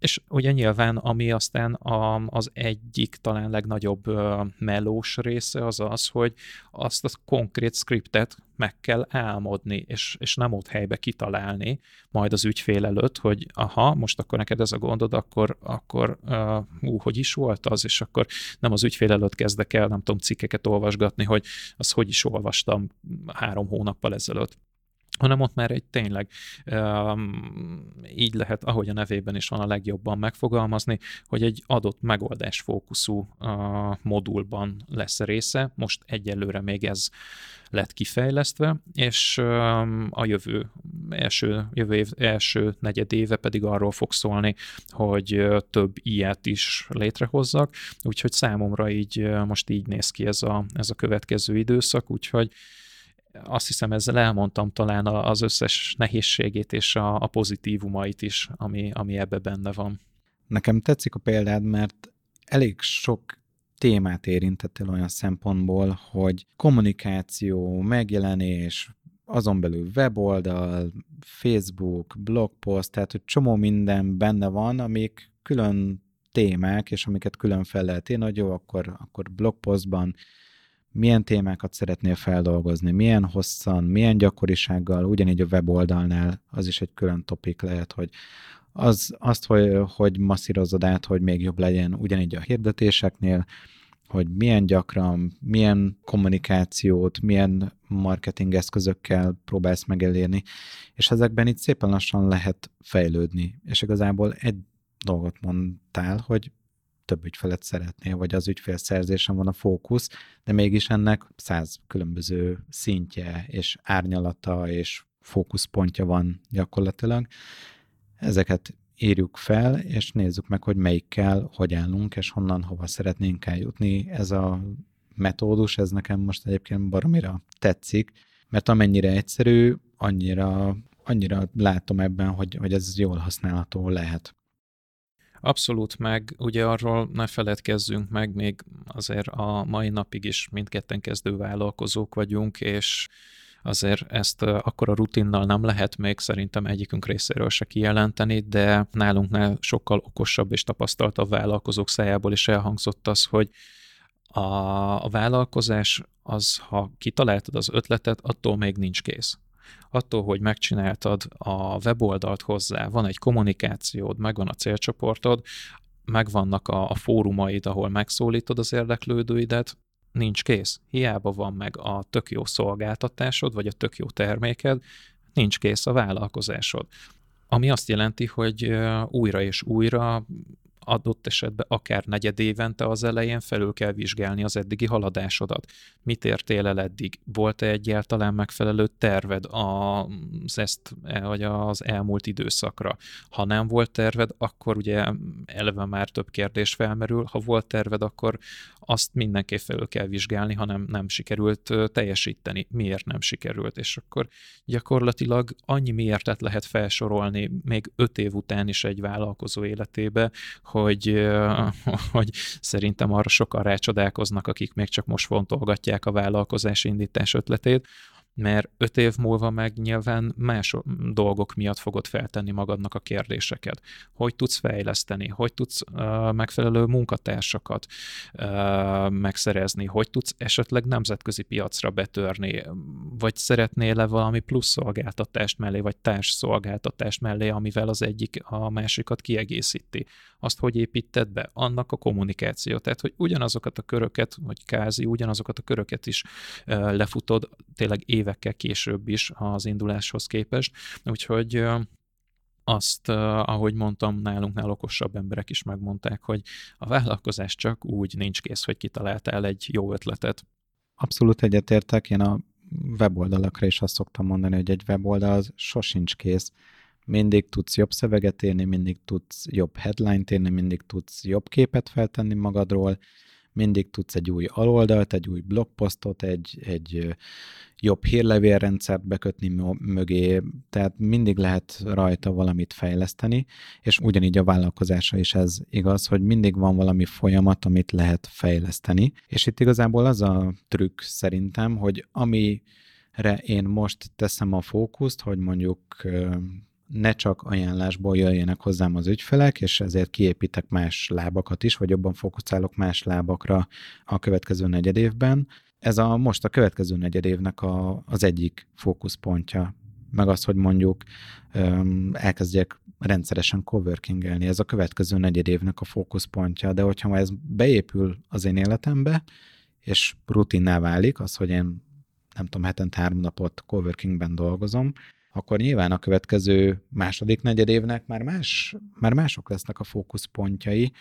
És ugye nyilván, ami aztán a, az egyik talán legnagyobb uh, melós része az az, hogy azt a konkrét scriptet meg kell álmodni, és, és nem ott helybe kitalálni, majd az ügyfél előtt, hogy aha, most akkor neked ez a gondod, akkor, akkor uh, ú, hogy is volt az, és akkor nem az ügyfél előtt kezdek el, nem tudom, cikkeket olvasgatni, hogy az hogy is olvastam három hónappal ezelőtt hanem ott már egy tényleg um, így lehet, ahogy a nevében is van a legjobban megfogalmazni, hogy egy adott megoldás fókuszú uh, modulban lesz része, most egyelőre még ez lett kifejlesztve, és um, a jövő első, jövő év első negyed éve pedig arról fog szólni, hogy több ilyet is létrehozzak, úgyhogy számomra így most így néz ki ez a, ez a következő időszak, úgyhogy azt hiszem ezzel elmondtam talán az összes nehézségét és a, a pozitívumait is, ami, ami ebbe benne van. Nekem tetszik a példád, mert elég sok témát érintettél olyan szempontból, hogy kommunikáció, megjelenés, azon belül weboldal, Facebook, blogpost, tehát hogy csomó minden benne van, amik külön témák, és amiket külön fel lehet én, hogy jó, akkor, akkor blogpostban milyen témákat szeretnél feldolgozni, milyen hosszan, milyen gyakorisággal, ugyanígy a weboldalnál az is egy külön topik lehet, hogy az, azt, hogy, hogy masszírozod át, hogy még jobb legyen ugyanígy a hirdetéseknél, hogy milyen gyakran, milyen kommunikációt, milyen marketing eszközökkel próbálsz megelérni, és ezekben itt szépen lassan lehet fejlődni. És igazából egy dolgot mondtál, hogy több ügyfelet szeretnél, vagy az ügyfélszerzésen van a fókusz, de mégis ennek száz különböző szintje és árnyalata és fókuszpontja van gyakorlatilag. Ezeket írjuk fel, és nézzük meg, hogy melyikkel hogy állunk, és honnan hova szeretnénk eljutni. Ez a metódus, ez nekem most egyébként baromira tetszik, mert amennyire egyszerű, annyira, annyira látom ebben, hogy, hogy ez jól használható lehet. Abszolút meg, ugye arról ne feledkezzünk meg, még azért a mai napig is mindketten kezdő vállalkozók vagyunk, és azért ezt akkor a rutinnal nem lehet még szerintem egyikünk részéről se kijelenteni, de nálunknál sokkal okosabb és tapasztaltabb vállalkozók szájából is elhangzott az, hogy a, a vállalkozás az, ha kitaláltad az ötletet, attól még nincs kész Attól, hogy megcsináltad a weboldalt hozzá, van egy kommunikációd, megvan a célcsoportod, megvannak a, a fórumaid, ahol megszólítod az érdeklődőidet, nincs kész. Hiába van meg a tök jó szolgáltatásod, vagy a tök jó terméked, nincs kész a vállalkozásod. Ami azt jelenti, hogy újra és újra adott esetben akár negyed évente az elején felül kell vizsgálni az eddigi haladásodat. Mit értél el eddig? Volt-e egyáltalán megfelelő terved az ezt, vagy az elmúlt időszakra? Ha nem volt terved, akkor ugye eleve már több kérdés felmerül. Ha volt terved, akkor azt mindenképp felül kell vizsgálni, hanem nem sikerült teljesíteni. Miért nem sikerült? És akkor gyakorlatilag annyi miértet lehet felsorolni még öt év után is egy vállalkozó életébe, hogy, hogy szerintem arra sokan rácsodálkoznak, akik még csak most fontolgatják a vállalkozás indítás ötletét, mert öt év múlva meg nyilván más dolgok miatt fogod feltenni magadnak a kérdéseket. Hogy tudsz fejleszteni, hogy tudsz uh, megfelelő munkatársakat uh, megszerezni, hogy tudsz esetleg nemzetközi piacra betörni, vagy szeretnél-e valami plusz szolgáltatást mellé, vagy társ szolgáltatást mellé, amivel az egyik a másikat kiegészíti. Azt hogy építed be? Annak a kommunikáció. Tehát, hogy ugyanazokat a köröket, vagy kázi, ugyanazokat a köröket is uh, lefutod tényleg évekkel később is az induláshoz képest, úgyhogy azt, ahogy mondtam, nálunknál okosabb emberek is megmondták, hogy a vállalkozás csak úgy nincs kész, hogy kitaláltál egy jó ötletet. Abszolút egyetértek, én a weboldalakra is azt szoktam mondani, hogy egy weboldal az sosincs kész. Mindig tudsz jobb szöveget írni, mindig tudsz jobb headline-t írni, mindig tudsz jobb képet feltenni magadról, mindig tudsz egy új aloldalt, egy új blogposztot, egy, egy jobb hírlevélrendszert bekötni mögé, tehát mindig lehet rajta valamit fejleszteni, és ugyanígy a vállalkozása is ez igaz, hogy mindig van valami folyamat, amit lehet fejleszteni, és itt igazából az a trükk szerintem, hogy amire én most teszem a fókuszt, hogy mondjuk ne csak ajánlásból jöjjenek hozzám az ügyfelek, és ezért kiépítek más lábakat is, vagy jobban fókuszálok más lábakra a következő negyed évben. Ez a most a következő negyed évnek a, az egyik fókuszpontja, meg az, hogy mondjuk um, elkezdjek rendszeresen coworkingelni. Ez a következő negyed évnek a fókuszpontja, de hogyha ez beépül az én életembe, és rutinná válik, az, hogy én nem tudom, hetente három napot coworkingben dolgozom, akkor nyilván a következő második negyed évnek már, más, már mások lesznek a fókuszpontjai,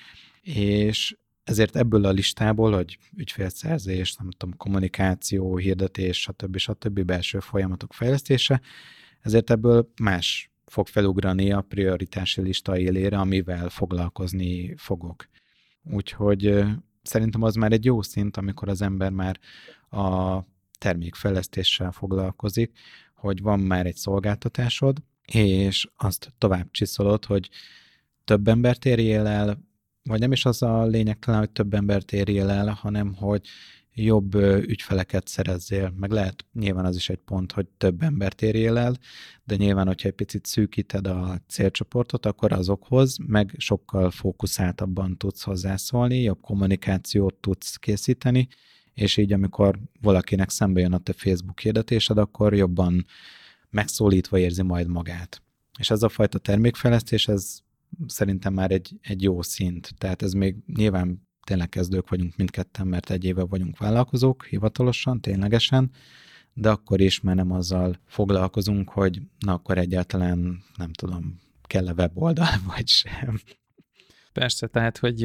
és ezért ebből a listából, hogy ügyfélszerzés, nem tudom, kommunikáció, hirdetés, stb. stb. belső folyamatok fejlesztése, ezért ebből más fog felugrani a prioritási lista élére, amivel foglalkozni fogok. Úgyhogy szerintem az már egy jó szint, amikor az ember már a termékfejlesztéssel foglalkozik, hogy van már egy szolgáltatásod, és azt tovább csiszolod, hogy több embert érjél el, vagy nem is az a lényeg talán, hogy több embert érjél el, hanem hogy jobb ügyfeleket szerezzél, meg lehet nyilván az is egy pont, hogy több embert érjél el, de nyilván, hogyha egy picit szűkíted a célcsoportot, akkor azokhoz meg sokkal fókuszáltabban tudsz hozzászólni, jobb kommunikációt tudsz készíteni, és így amikor valakinek szembe jön a te Facebook hirdetésed, akkor jobban megszólítva érzi majd magát. És ez a fajta termékfejlesztés, ez szerintem már egy, egy jó szint. Tehát ez még nyilván tényleg kezdők vagyunk mindketten, mert egy éve vagyunk vállalkozók, hivatalosan, ténylegesen, de akkor is már nem azzal foglalkozunk, hogy na akkor egyáltalán nem tudom, kell-e weboldal, vagy sem. Persze, tehát, hogy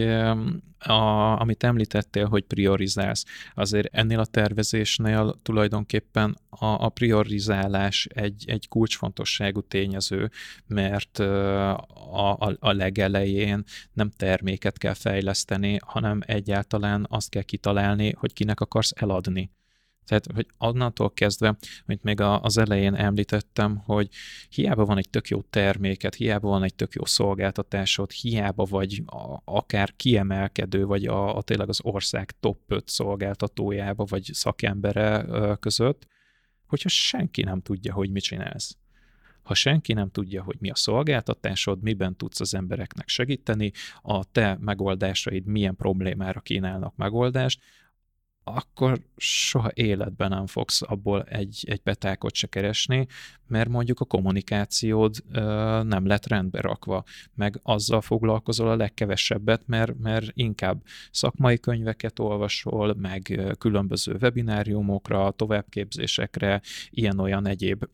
a, amit említettél, hogy priorizálsz, azért ennél a tervezésnél tulajdonképpen a, a priorizálás egy, egy kulcsfontosságú tényező, mert a, a, a legelején nem terméket kell fejleszteni, hanem egyáltalán azt kell kitalálni, hogy kinek akarsz eladni. Tehát, hogy onnantól kezdve, mint még az elején említettem, hogy hiába van egy tök jó terméket, hiába van egy tök jó szolgáltatásod, hiába vagy a, akár kiemelkedő, vagy a, a tényleg az ország top 5 szolgáltatójába, vagy szakembere között, hogyha senki nem tudja, hogy mit csinálsz. Ha senki nem tudja, hogy mi a szolgáltatásod, miben tudsz az embereknek segíteni, a te megoldásaid milyen problémára kínálnak megoldást, akkor soha életben nem fogsz abból egy, egy betákot se keresni, mert mondjuk a kommunikációd ö, nem lett rendbe rakva, meg azzal foglalkozol a legkevesebbet, mert, mert inkább szakmai könyveket olvasol, meg különböző webináriumokra, továbbképzésekre, ilyen-olyan egyéb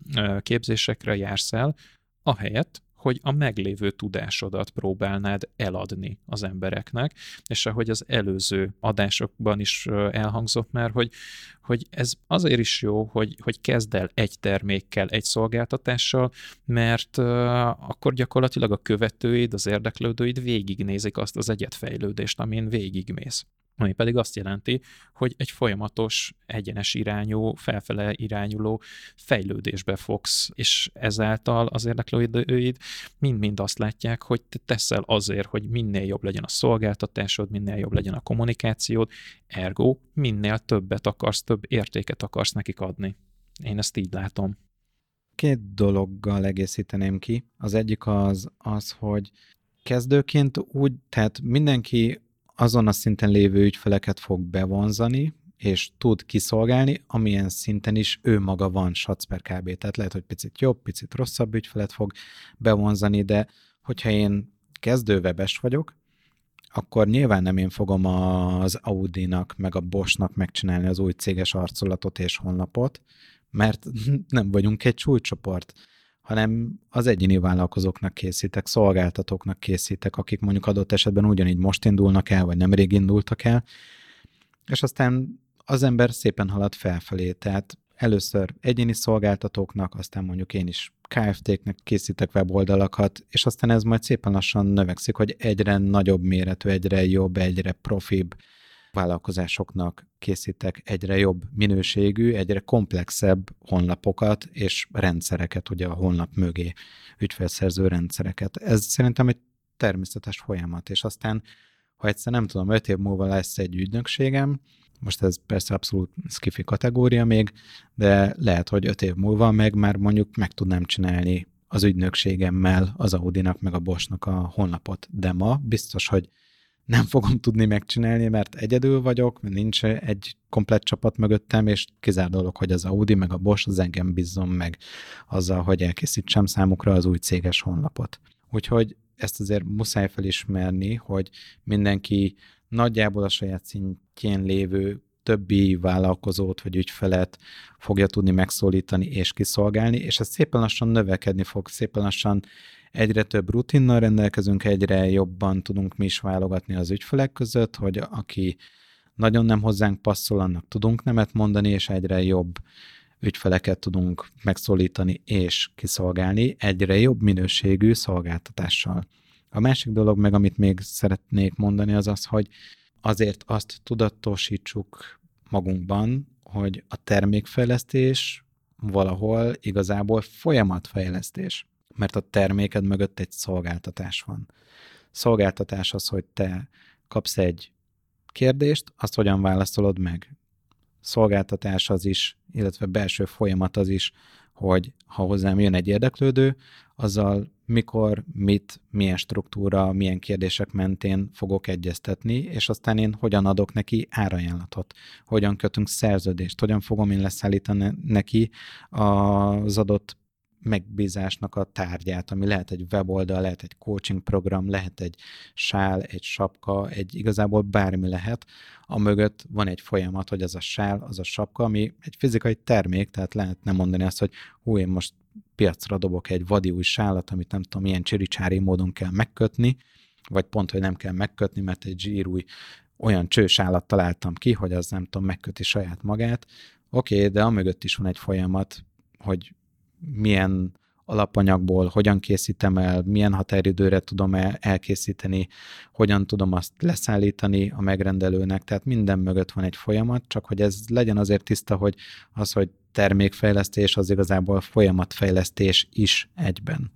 képzésekre jársz el, ahelyett, hogy a meglévő tudásodat próbálnád eladni az embereknek, és ahogy az előző adásokban is elhangzott már, hogy, hogy ez azért is jó, hogy, hogy kezd el egy termékkel, egy szolgáltatással, mert akkor gyakorlatilag a követőid, az érdeklődőid végignézik azt az egyetfejlődést, amin végigmész ami pedig azt jelenti, hogy egy folyamatos, egyenes irányú, felfele irányuló fejlődésbe fogsz, és ezáltal az érdeklődőid mind-mind azt látják, hogy te teszel azért, hogy minél jobb legyen a szolgáltatásod, minél jobb legyen a kommunikációd, ergo minél többet akarsz, több értéket akarsz nekik adni. Én ezt így látom. Két dologgal egészíteném ki. Az egyik az, az hogy kezdőként úgy, tehát mindenki azon a szinten lévő ügyfeleket fog bevonzani, és tud kiszolgálni, amilyen szinten is ő maga van SAC per kb. Tehát lehet, hogy picit jobb, picit rosszabb ügyfelet fog bevonzani, de hogyha én kezdő webes vagyok, akkor nyilván nem én fogom az Audi-nak, meg a Bosch-nak megcsinálni az új céges arculatot és honlapot, mert nem vagyunk egy csúcsoport hanem az egyéni vállalkozóknak készítek, szolgáltatóknak készítek, akik mondjuk adott esetben ugyanígy most indulnak el, vagy nemrég indultak el, és aztán az ember szépen halad felfelé, tehát először egyéni szolgáltatóknak, aztán mondjuk én is KFT-knek készítek weboldalakat, és aztán ez majd szépen lassan növekszik, hogy egyre nagyobb méretű, egyre jobb, egyre profibb vállalkozásoknak készítek egyre jobb minőségű, egyre komplexebb honlapokat és rendszereket, ugye a honlap mögé ügyfélszerző rendszereket. Ez szerintem egy természetes folyamat, és aztán, ha egyszer nem tudom, öt év múlva lesz egy ügynökségem, most ez persze abszolút skifi kategória még, de lehet, hogy öt év múlva meg már mondjuk meg tudnám csinálni az ügynökségemmel, az Audinak, meg a Bosnak a honlapot. De ma biztos, hogy nem fogom tudni megcsinálni, mert egyedül vagyok, nincs egy komplett csapat mögöttem, és kizár dolog, hogy az Audi meg a Bosch az engem bízzon meg azzal, hogy elkészítsem számukra az új céges honlapot. Úgyhogy ezt azért muszáj felismerni, hogy mindenki nagyjából a saját szintjén lévő többi vállalkozót vagy ügyfelet fogja tudni megszólítani és kiszolgálni, és ez szépen lassan növekedni fog, szépen lassan egyre több rutinnal rendelkezünk, egyre jobban tudunk mi is válogatni az ügyfelek között, hogy aki nagyon nem hozzánk passzol, annak tudunk nemet mondani, és egyre jobb ügyfeleket tudunk megszólítani és kiszolgálni egyre jobb minőségű szolgáltatással. A másik dolog meg, amit még szeretnék mondani, az az, hogy azért azt tudatosítsuk magunkban, hogy a termékfejlesztés valahol igazából folyamatfejlesztés mert a terméked mögött egy szolgáltatás van. Szolgáltatás az, hogy te kapsz egy kérdést, azt hogyan válaszolod meg. Szolgáltatás az is, illetve belső folyamat az is, hogy ha hozzám jön egy érdeklődő, azzal mikor, mit, milyen struktúra, milyen kérdések mentén fogok egyeztetni, és aztán én hogyan adok neki árajánlatot, hogyan kötünk szerződést, hogyan fogom én leszállítani neki az adott megbízásnak a tárgyát, ami lehet egy weboldal, lehet egy coaching program, lehet egy sál, egy sapka, egy igazából bármi lehet. A mögött van egy folyamat, hogy az a sál, az a sapka, ami egy fizikai termék, tehát lehetne mondani azt, hogy hú, én most piacra dobok egy vadi új sálat, amit nem tudom, milyen csiricsári módon kell megkötni, vagy pont, hogy nem kell megkötni, mert egy zsírúj olyan csősálat találtam ki, hogy az nem tudom, megköti saját magát. Oké, okay, de a mögött is van egy folyamat, hogy milyen alapanyagból, hogyan készítem el, milyen határidőre tudom el, elkészíteni, hogyan tudom azt leszállítani a megrendelőnek, tehát minden mögött van egy folyamat, csak hogy ez legyen azért tiszta, hogy az, hogy termékfejlesztés, az igazából folyamatfejlesztés is egyben.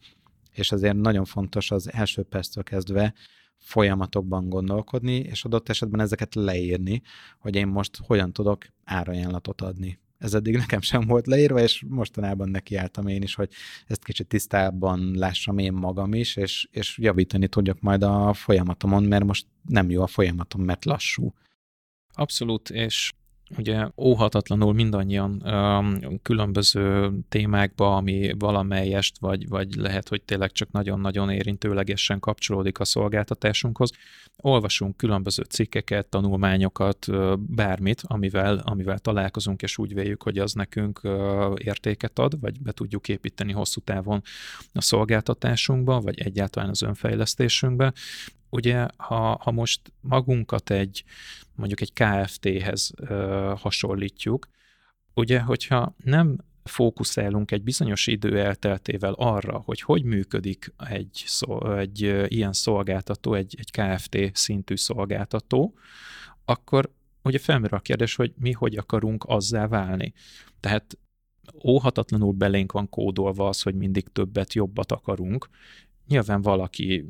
És azért nagyon fontos az első perctől kezdve folyamatokban gondolkodni, és adott esetben ezeket leírni, hogy én most hogyan tudok árajánlatot adni ez eddig nekem sem volt leírva, és mostanában nekiálltam én is, hogy ezt kicsit tisztában lássam én magam is, és, és javítani tudjak majd a folyamatomon, mert most nem jó a folyamatom, mert lassú. Abszolút, és ugye óhatatlanul mindannyian um, különböző témákba, ami valamelyest, vagy, vagy lehet, hogy tényleg csak nagyon-nagyon érintőlegesen kapcsolódik a szolgáltatásunkhoz, olvasunk különböző cikkeket, tanulmányokat, bármit, amivel, amivel találkozunk, és úgy véljük, hogy az nekünk értéket ad, vagy be tudjuk építeni hosszú távon a szolgáltatásunkba, vagy egyáltalán az önfejlesztésünkbe, ugye, ha, ha most magunkat egy, mondjuk egy KFT-hez ö, hasonlítjuk, ugye, hogyha nem fókuszálunk egy bizonyos idő elteltével arra, hogy hogy működik egy, szó, egy ilyen szolgáltató, egy, egy KFT szintű szolgáltató, akkor ugye felmerül a kérdés, hogy mi hogy akarunk azzá válni. Tehát óhatatlanul belénk van kódolva az, hogy mindig többet, jobbat akarunk. Nyilván valaki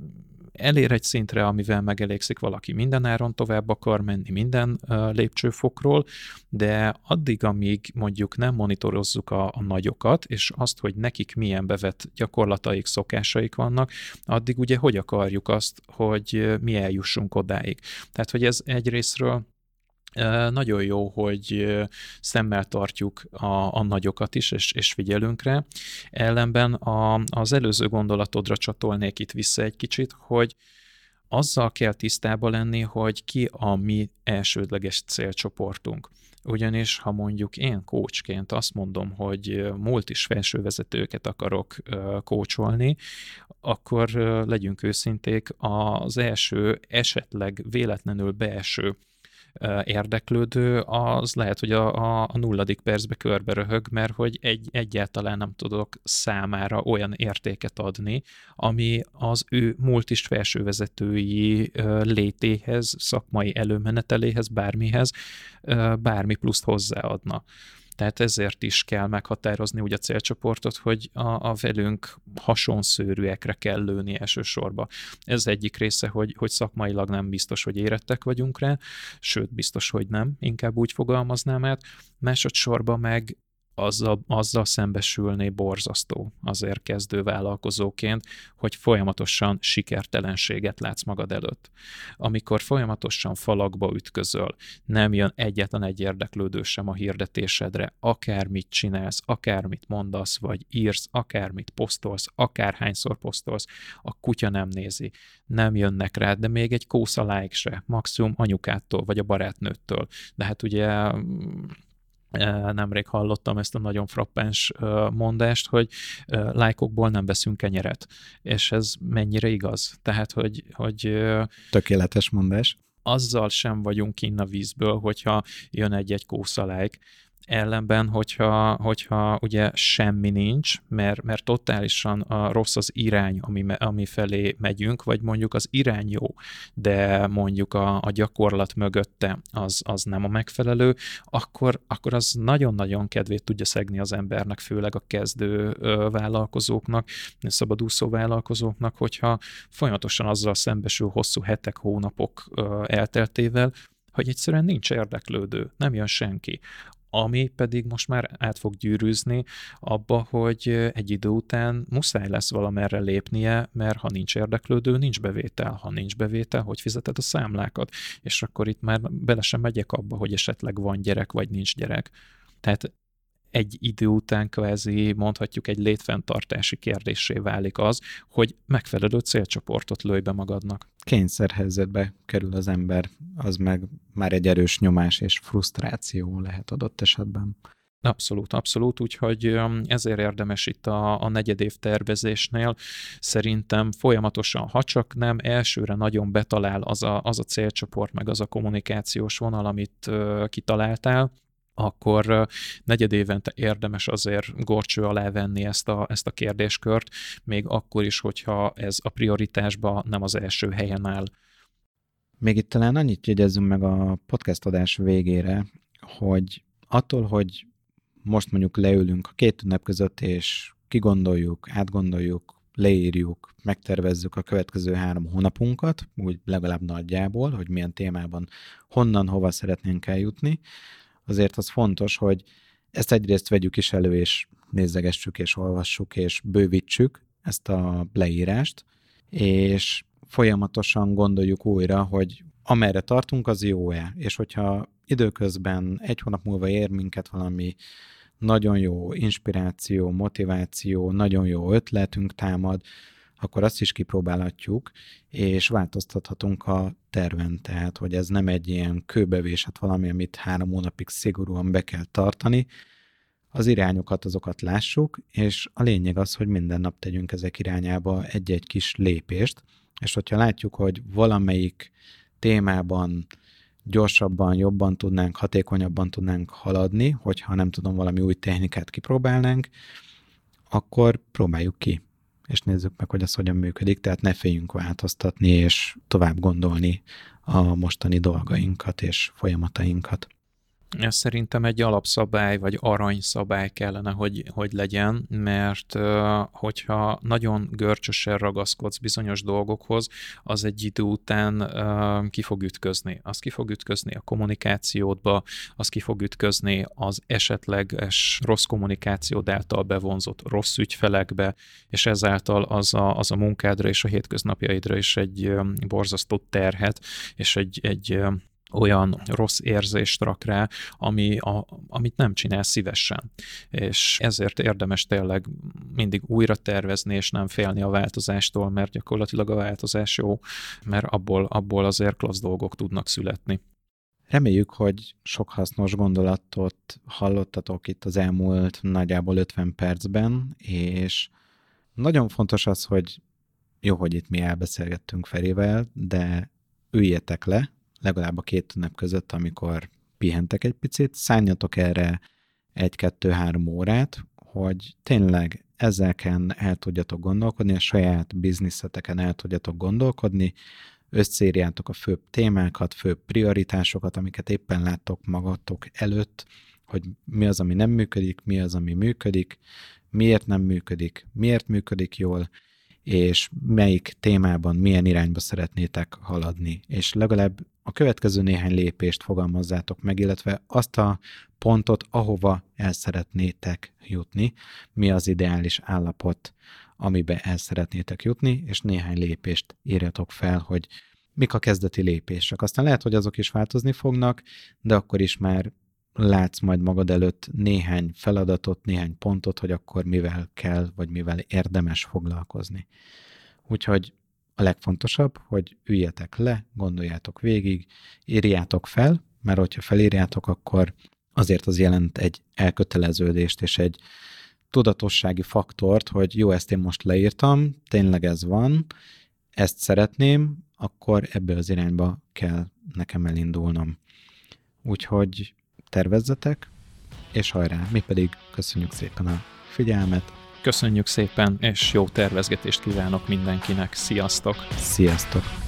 elér egy szintre, amivel megelégszik valaki mindenáron tovább akar menni minden lépcsőfokról, de addig, amíg mondjuk nem monitorozzuk a, a nagyokat, és azt, hogy nekik milyen bevett gyakorlataik, szokásaik vannak, addig ugye hogy akarjuk azt, hogy mi eljussunk odáig. Tehát, hogy ez egyrésztről nagyon jó, hogy szemmel tartjuk a, a nagyokat is, és, és figyelünk rá. Ellenben a, az előző gondolatodra csatolnék itt vissza egy kicsit, hogy azzal kell tisztába lenni, hogy ki a mi elsődleges célcsoportunk. Ugyanis, ha mondjuk én kócsként azt mondom, hogy múlt is felsővezetőket akarok kócsolni, akkor legyünk őszinték, az első esetleg véletlenül beeső érdeklődő, az lehet, hogy a, a, a nulladik percbe körbe röhög, mert hogy egy, egyáltalán nem tudok számára olyan értéket adni, ami az ő multis felsővezetői létéhez, szakmai előmeneteléhez, bármihez, bármi pluszt hozzáadna. Tehát ezért is kell meghatározni úgy a célcsoportot, hogy a, a velünk hasonszőrűekre kell lőni elsősorba. Ez egyik része, hogy, hogy szakmailag nem biztos, hogy érettek vagyunk rá, sőt, biztos, hogy nem, inkább úgy fogalmaznám át. Másodszorban meg azzal, azzal szembesülni borzasztó azért kezdő vállalkozóként, hogy folyamatosan sikertelenséget látsz magad előtt. Amikor folyamatosan falakba ütközöl, nem jön egyetlen egy érdeklődő sem a hirdetésedre, akármit csinálsz, akármit mondasz, vagy írsz, akármit posztolsz, akárhányszor posztolsz, a kutya nem nézi, nem jönnek rád, de még egy kósza like se, maximum anyukától, vagy a barátnőttől. De hát ugye nemrég hallottam ezt a nagyon frappáns mondást, hogy lájkokból nem veszünk kenyeret. És ez mennyire igaz? Tehát, hogy... hogy Tökéletes mondás. Azzal sem vagyunk kinn a vízből, hogyha jön egy-egy kósza like, ellenben, hogyha, hogyha ugye semmi nincs, mert, mert totálisan a rossz az irány, ami, ami felé megyünk, vagy mondjuk az irány jó, de mondjuk a, a gyakorlat mögötte az, az nem a megfelelő, akkor, akkor az nagyon-nagyon kedvét tudja szegni az embernek, főleg a kezdő vállalkozóknak, szabadúszó vállalkozóknak, hogyha folyamatosan azzal szembesül hosszú hetek, hónapok elteltével, hogy egyszerűen nincs érdeklődő, nem jön senki ami pedig most már át fog gyűrűzni abba, hogy egy idő után muszáj lesz valamerre lépnie, mert ha nincs érdeklődő, nincs bevétel. Ha nincs bevétel, hogy fizeted a számlákat? És akkor itt már bele sem megyek abba, hogy esetleg van gyerek, vagy nincs gyerek. Tehát egy idő után kvázi mondhatjuk egy létfenntartási kérdésé válik az, hogy megfelelő célcsoportot lőj be magadnak. Kényszerhelyzetbe kerül az ember, az meg már egy erős nyomás és frusztráció lehet adott esetben. Abszolút, abszolút, úgyhogy um, ezért érdemes itt a, a negyedév tervezésnél szerintem folyamatosan, ha csak nem elsőre nagyon betalál az a, az a célcsoport, meg az a kommunikációs vonal, amit uh, kitaláltál, akkor negyed évente érdemes azért gorcső alá venni ezt a, ezt a kérdéskört, még akkor is, hogyha ez a prioritásban nem az első helyen áll. Még itt talán annyit jegyezzünk meg a podcast adás végére, hogy attól, hogy most mondjuk leülünk a két ünnep között, és kigondoljuk, átgondoljuk, leírjuk, megtervezzük a következő három hónapunkat, úgy legalább nagyjából, hogy milyen témában honnan, hova szeretnénk eljutni, azért az fontos, hogy ezt egyrészt vegyük is elő, és nézegessük, és olvassuk, és bővítsük ezt a leírást, és folyamatosan gondoljuk újra, hogy amerre tartunk, az jó-e, és hogyha időközben egy hónap múlva ér minket valami nagyon jó inspiráció, motiváció, nagyon jó ötletünk támad, akkor azt is kipróbálhatjuk, és változtathatunk a terven, tehát hogy ez nem egy ilyen kőbevésett valami, amit három hónapig szigorúan be kell tartani, az irányokat, azokat lássuk, és a lényeg az, hogy minden nap tegyünk ezek irányába egy-egy kis lépést, és hogyha látjuk, hogy valamelyik témában gyorsabban, jobban tudnánk, hatékonyabban tudnánk haladni, hogyha nem tudom, valami új technikát kipróbálnánk, akkor próbáljuk ki, és nézzük meg, hogy ez hogyan működik, tehát ne féljünk változtatni, és tovább gondolni a mostani dolgainkat és folyamatainkat. Ez szerintem egy alapszabály, vagy aranyszabály kellene, hogy, hogy legyen, mert hogyha nagyon görcsösen ragaszkodsz bizonyos dolgokhoz, az egy idő után ki fog ütközni. Az ki fog ütközni a kommunikációdba, az ki fog ütközni az esetleges rossz kommunikációd által bevonzott rossz ügyfelekbe, és ezáltal az a, az a munkádra és a hétköznapjaidra is egy borzasztó terhet, és egy, egy olyan rossz érzést rak rá, ami a, amit nem csinál szívesen. És ezért érdemes tényleg mindig újra tervezni, és nem félni a változástól, mert gyakorlatilag a változás jó, mert abból, abból azért klassz dolgok tudnak születni. Reméljük, hogy sok hasznos gondolatot hallottatok itt az elmúlt nagyjából 50 percben, és nagyon fontos az, hogy jó, hogy itt mi elbeszélgettünk Ferivel, de üljetek le, legalább a két ünnep között, amikor pihentek egy picit, szálljatok erre egy-kettő-három órát, hogy tényleg ezeken el tudjatok gondolkodni, a saját bizniszeteken el tudjatok gondolkodni, összérjátok a főbb témákat, főbb prioritásokat, amiket éppen láttok magatok előtt, hogy mi az, ami nem működik, mi az, ami működik, miért nem működik, miért működik jól, és melyik témában milyen irányba szeretnétek haladni. És legalább a következő néhány lépést fogalmazzátok meg, illetve azt a pontot, ahova el szeretnétek jutni, mi az ideális állapot, amibe el szeretnétek jutni, és néhány lépést írjatok fel, hogy mik a kezdeti lépések. Aztán lehet, hogy azok is változni fognak, de akkor is már látsz majd magad előtt néhány feladatot, néhány pontot, hogy akkor mivel kell, vagy mivel érdemes foglalkozni. Úgyhogy a legfontosabb, hogy üljetek le, gondoljátok végig, írjátok fel, mert hogyha felírjátok, akkor azért az jelent egy elköteleződést és egy tudatossági faktort, hogy jó, ezt én most leírtam, tényleg ez van, ezt szeretném, akkor ebből az irányba kell nekem elindulnom. Úgyhogy tervezzetek, és hajrá! Mi pedig köszönjük szépen a figyelmet. Köszönjük szépen, és jó tervezgetést kívánok mindenkinek. Sziasztok! Sziasztok!